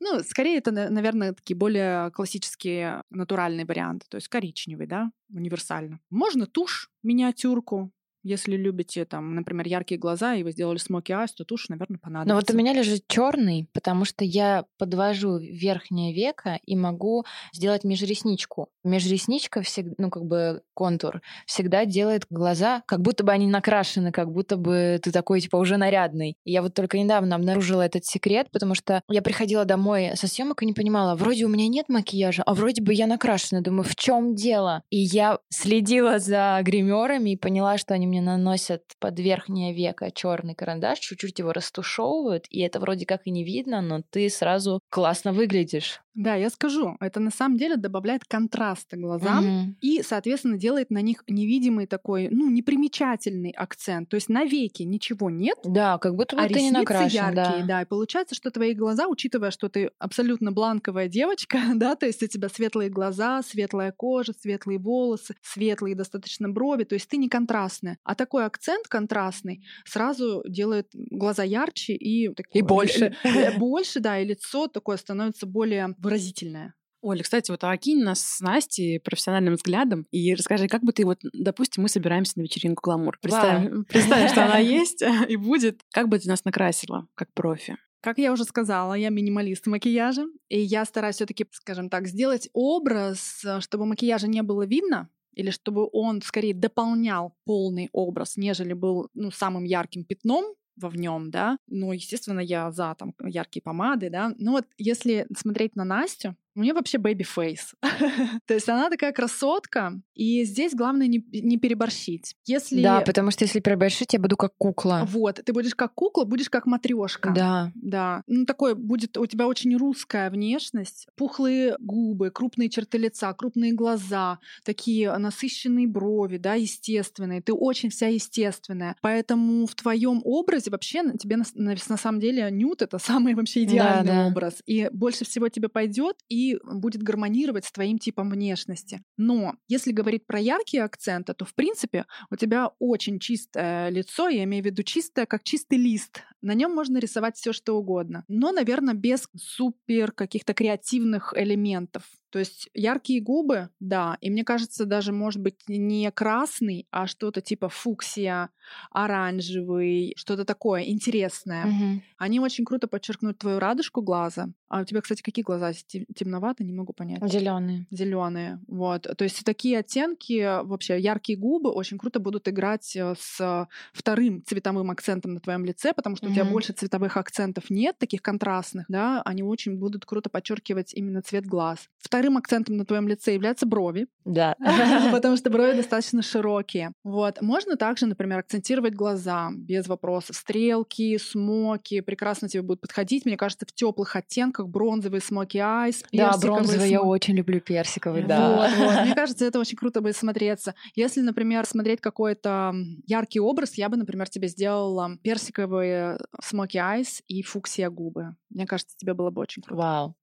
Ну, скорее это, наверное, такие более классические натуральные варианты, то есть коричневый, да, универсально. Можно тушь, миниатюрку, если любите, там, например, яркие глаза, и вы сделали смоки айс, то тушь, наверное, понадобится. Но вот у меня лежит черный, потому что я подвожу верхнее веко и могу сделать межресничку. Межресничка всегда, ну, как бы контур, всегда делает глаза, как будто бы они накрашены, как будто бы ты такой, типа, уже нарядный. И я вот только недавно обнаружила этот секрет, потому что я приходила домой со съемок и не понимала, вроде у меня нет макияжа, а вроде бы я накрашена. Думаю, в чем дело? И я следила за гримерами и поняла, что они мне наносят под верхнее веко черный карандаш, чуть-чуть его растушевывают, и это вроде как и не видно, но ты сразу классно выглядишь. Да, я скажу, это на самом деле добавляет контраста глазам Мгм. и, соответственно, делает на них невидимый такой, ну, непримечательный акцент. То есть на веке ничего нет, Да, как будто бы а ты не накрашен, яркие, да. да. И получается, что твои глаза, учитывая, что ты абсолютно бланковая девочка, да, то есть у тебя светлые глаза, светлая кожа, светлые волосы, светлые достаточно брови, то есть ты не контрастная. А такой акцент контрастный сразу делает глаза ярче и... такое- больше. э, Больше, да, и лицо такое становится более выразительное. Оля, кстати, вот окинь нас с Настей профессиональным взглядом и расскажи, как бы ты вот, допустим, мы собираемся на вечеринку гламур. Представим, представим, что она есть и будет. Как бы ты нас накрасила, как профи? Как я уже сказала, я минималист макияжа, и я стараюсь все-таки, скажем так, сделать образ, э, чтобы макияжа не было видно, или чтобы он скорее дополнял полный образ, нежели был ну, самым ярким пятном во в нем, да. Ну, естественно, я за там яркие помады, да. Но вот если смотреть на Настю, у нее вообще face. То есть она такая красотка, и здесь главное не, не переборщить. Если Да, потому что если переборщить, я буду как кукла. вот, ты будешь как кукла, будешь как матрешка. Да. Да, ну такой будет у тебя очень русская внешность, пухлые губы, крупные черты лица, крупные глаза, такие насыщенные брови, да, естественные. Ты очень вся естественная, поэтому в твоем образе вообще на- тебе на, на- на самом деле нюд это самый вообще идеальный да. образ, и больше всего тебе пойдет и будет гармонировать с твоим типом внешности. Но если говорить про яркие акценты, то в принципе у тебя очень чистое лицо, я имею в виду чистое, как чистый лист. На нем можно рисовать все что угодно, но, наверное, без супер каких-то креативных элементов. То есть яркие губы, да, и мне кажется, даже может быть не красный, а что-то типа фуксия, оранжевый, что-то такое интересное. Мгм. Они очень круто подчеркнут твою радужку глаза. А у тебя, кстати, какие глаза? Те- Темновато, не могу понять Зеленые. зеленые. Вот. То есть такие оттенки, вообще яркие губы очень круто будут играть э, с вторым цветовым акцентом на твоем лице, потому что у тебя больше цветовых акцентов нет, таких контрастных, да, они очень будут круто подчеркивать именно цвет глаз. Вторым акцентом на твоем лице являются брови, Да. потому что брови достаточно широкие. Вот. Можно также, например, акцентировать глаза без вопросов. Стрелки, смоки прекрасно тебе будут подходить. Мне кажется, в теплых оттенках бронзовый смоки айс, Да, бронзовый я очень люблю персиковый, да. вот, вот. Мне кажется, это очень круто будет смотреться. Если, например, смотреть какой-то яркий образ, я бы, например, тебе сделала персиковые смоки айс и фуксия губы. Мне кажется, тебе было бы очень круто. Вау.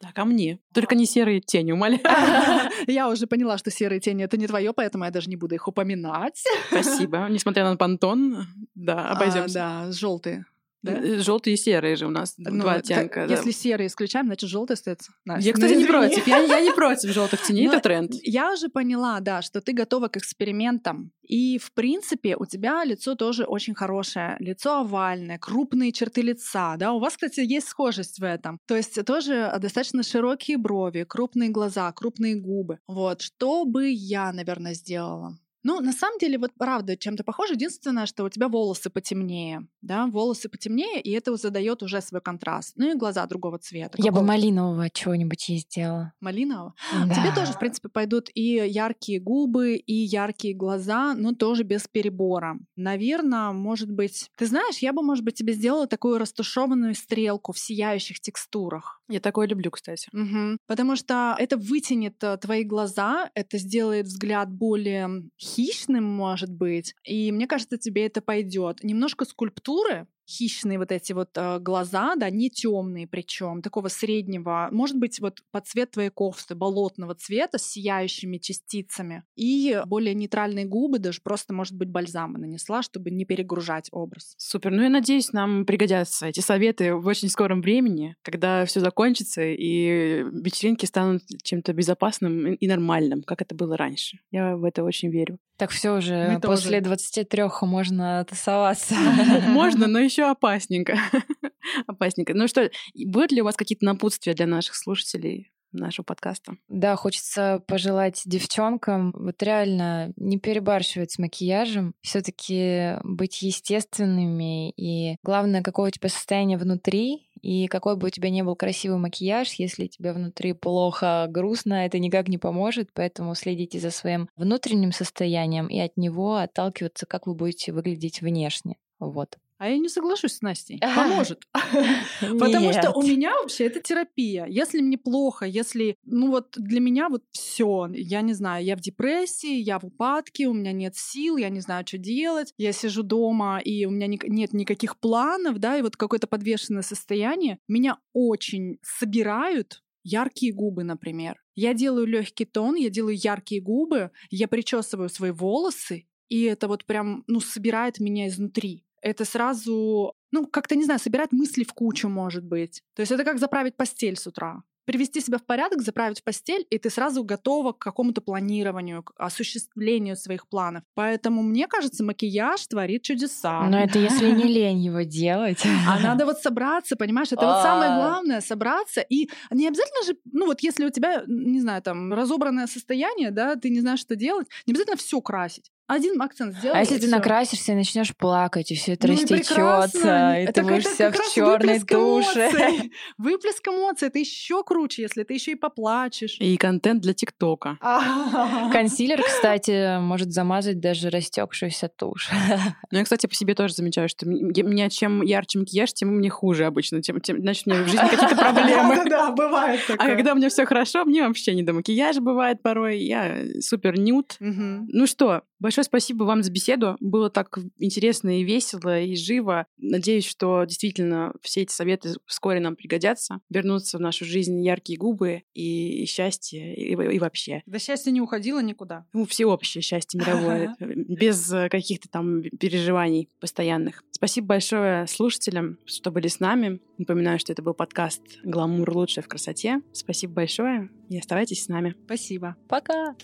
Так, а мне? Только не серые тени, умоляю. Я уже поняла, что серые тени это не твое, поэтому я даже не буду их упоминать. Спасибо. Несмотря на пантон, да, А, обойдемся. Да, желтые. Да? Желтые и серые же у нас Ну, два оттенка. да. Если серые исключаем, значит желтый остается. Настя, Я, ну, кстати, не извини. против. Я, я не против желтых теней, Но это тренд. Я уже поняла, да, что ты готова к экспериментам. И, в принципе, у тебя лицо тоже очень хорошее. Лицо овальное, крупные черты лица. Да? У вас, кстати, есть схожесть в этом. То есть тоже достаточно широкие брови, крупные глаза, крупные губы. Вот. Что бы я, наверное, сделала? Ну, на самом деле, вот правда, чем-то похоже. Единственное, что у тебя волосы потемнее, да, волосы потемнее, и это задает уже свой контраст. Ну и глаза другого цвета. Я бы малинового чего-нибудь ей сделала. Малинового. Да. Тебе тоже, в принципе, пойдут и яркие губы, и яркие глаза, но тоже без перебора. Наверное, может быть... Ты знаешь, я бы, может быть, тебе сделала такую растушеванную стрелку в сияющих текстурах. Я такое люблю, кстати. Мгм. Потому что это вытянет э, твои глаза, это сделает взгляд более хищным, может быть. И мне кажется, тебе это пойдет. Немножко скульптуры, хищные вот эти вот э, глаза, да, не темные причем, такого среднего, может быть, вот под цвет твоей кофты, болотного цвета с сияющими частицами. И более нейтральные губы, даже просто, может быть, бальзамы нанесла, чтобы не перегружать образ. Супер. Ну, я надеюсь, нам пригодятся эти советы в очень скором времени, когда все закончится и вечеринки станут чем-то безопасным и нормальным, как это было раньше. Я в это очень верю. Так все уже, Мы после тоже. 23 можно тусоваться. Можно, но еще опасненько. Опасненько. Ну что, будут ли у вас какие-то напутствия для наших слушателей? нашего подкаста. Да, хочется пожелать девчонкам вот реально не перебарщивать с макияжем, все таки быть естественными, и главное, какое у тебя состояние внутри, и какой бы у тебя ни был красивый макияж, если тебе внутри плохо, грустно, это никак не поможет, поэтому следите за своим внутренним состоянием и от него отталкиваться, как вы будете выглядеть внешне. Вот. А я не соглашусь с Настей. Поможет. Потому что у меня вообще это терапия. Если мне плохо, если, ну вот для меня вот все, я не знаю, я в депрессии, я в упадке, у меня нет сил, я не знаю, что делать, я сижу дома, и у меня нет никаких планов, да, и вот какое-то подвешенное состояние, меня очень собирают яркие губы, например. Я делаю легкий тон, я делаю яркие губы, я причесываю свои волосы, и это вот прям, ну, собирает меня изнутри это сразу, ну, как-то, не знаю, собирать мысли в кучу, может быть. То есть это как заправить постель с утра привести себя в порядок, заправить в постель, и ты сразу готова к какому-то планированию, к осуществлению своих планов. Поэтому, мне кажется, макияж творит чудеса. Но это если не лень его делать. А надо вот собраться, понимаешь? Это вот самое а. главное — собраться. И не обязательно же, ну вот если у тебя, не знаю, там, разобранное состояние, да, ты не знаешь, что делать, не обязательно все красить один акцент сделать. А если ты накрасишься и начнешь плакать, и все это ну растечется, и, и ты будешь вся в черной туше. Выплеск эмоций это еще круче, если ты еще и поплачешь. И контент для ТикТока. Консилер, кстати, может замазать даже растекшуюся тушь. Ну, я, кстати, по себе тоже замечаю, что меня чем ярче макияж, тем мне хуже обычно. Тем, тем, значит, у меня в жизни какие-то проблемы. Да, бывает А когда у меня все хорошо, мне вообще не до макияжа бывает порой. Я супер нюд. Ну что, Большое спасибо вам за беседу. Было так интересно и весело, и живо. Надеюсь, что действительно все эти советы вскоре нам пригодятся. Вернутся в нашу жизнь яркие губы и, счастье, и, и вообще. Да счастье не уходило никуда. Ну, всеобщее счастье мировое, без каких-то там переживаний постоянных. Спасибо большое слушателям, что были с нами. Напоминаю, что это был подкаст «Гламур лучше в красоте». Спасибо большое и оставайтесь с нами. Спасибо. Пока!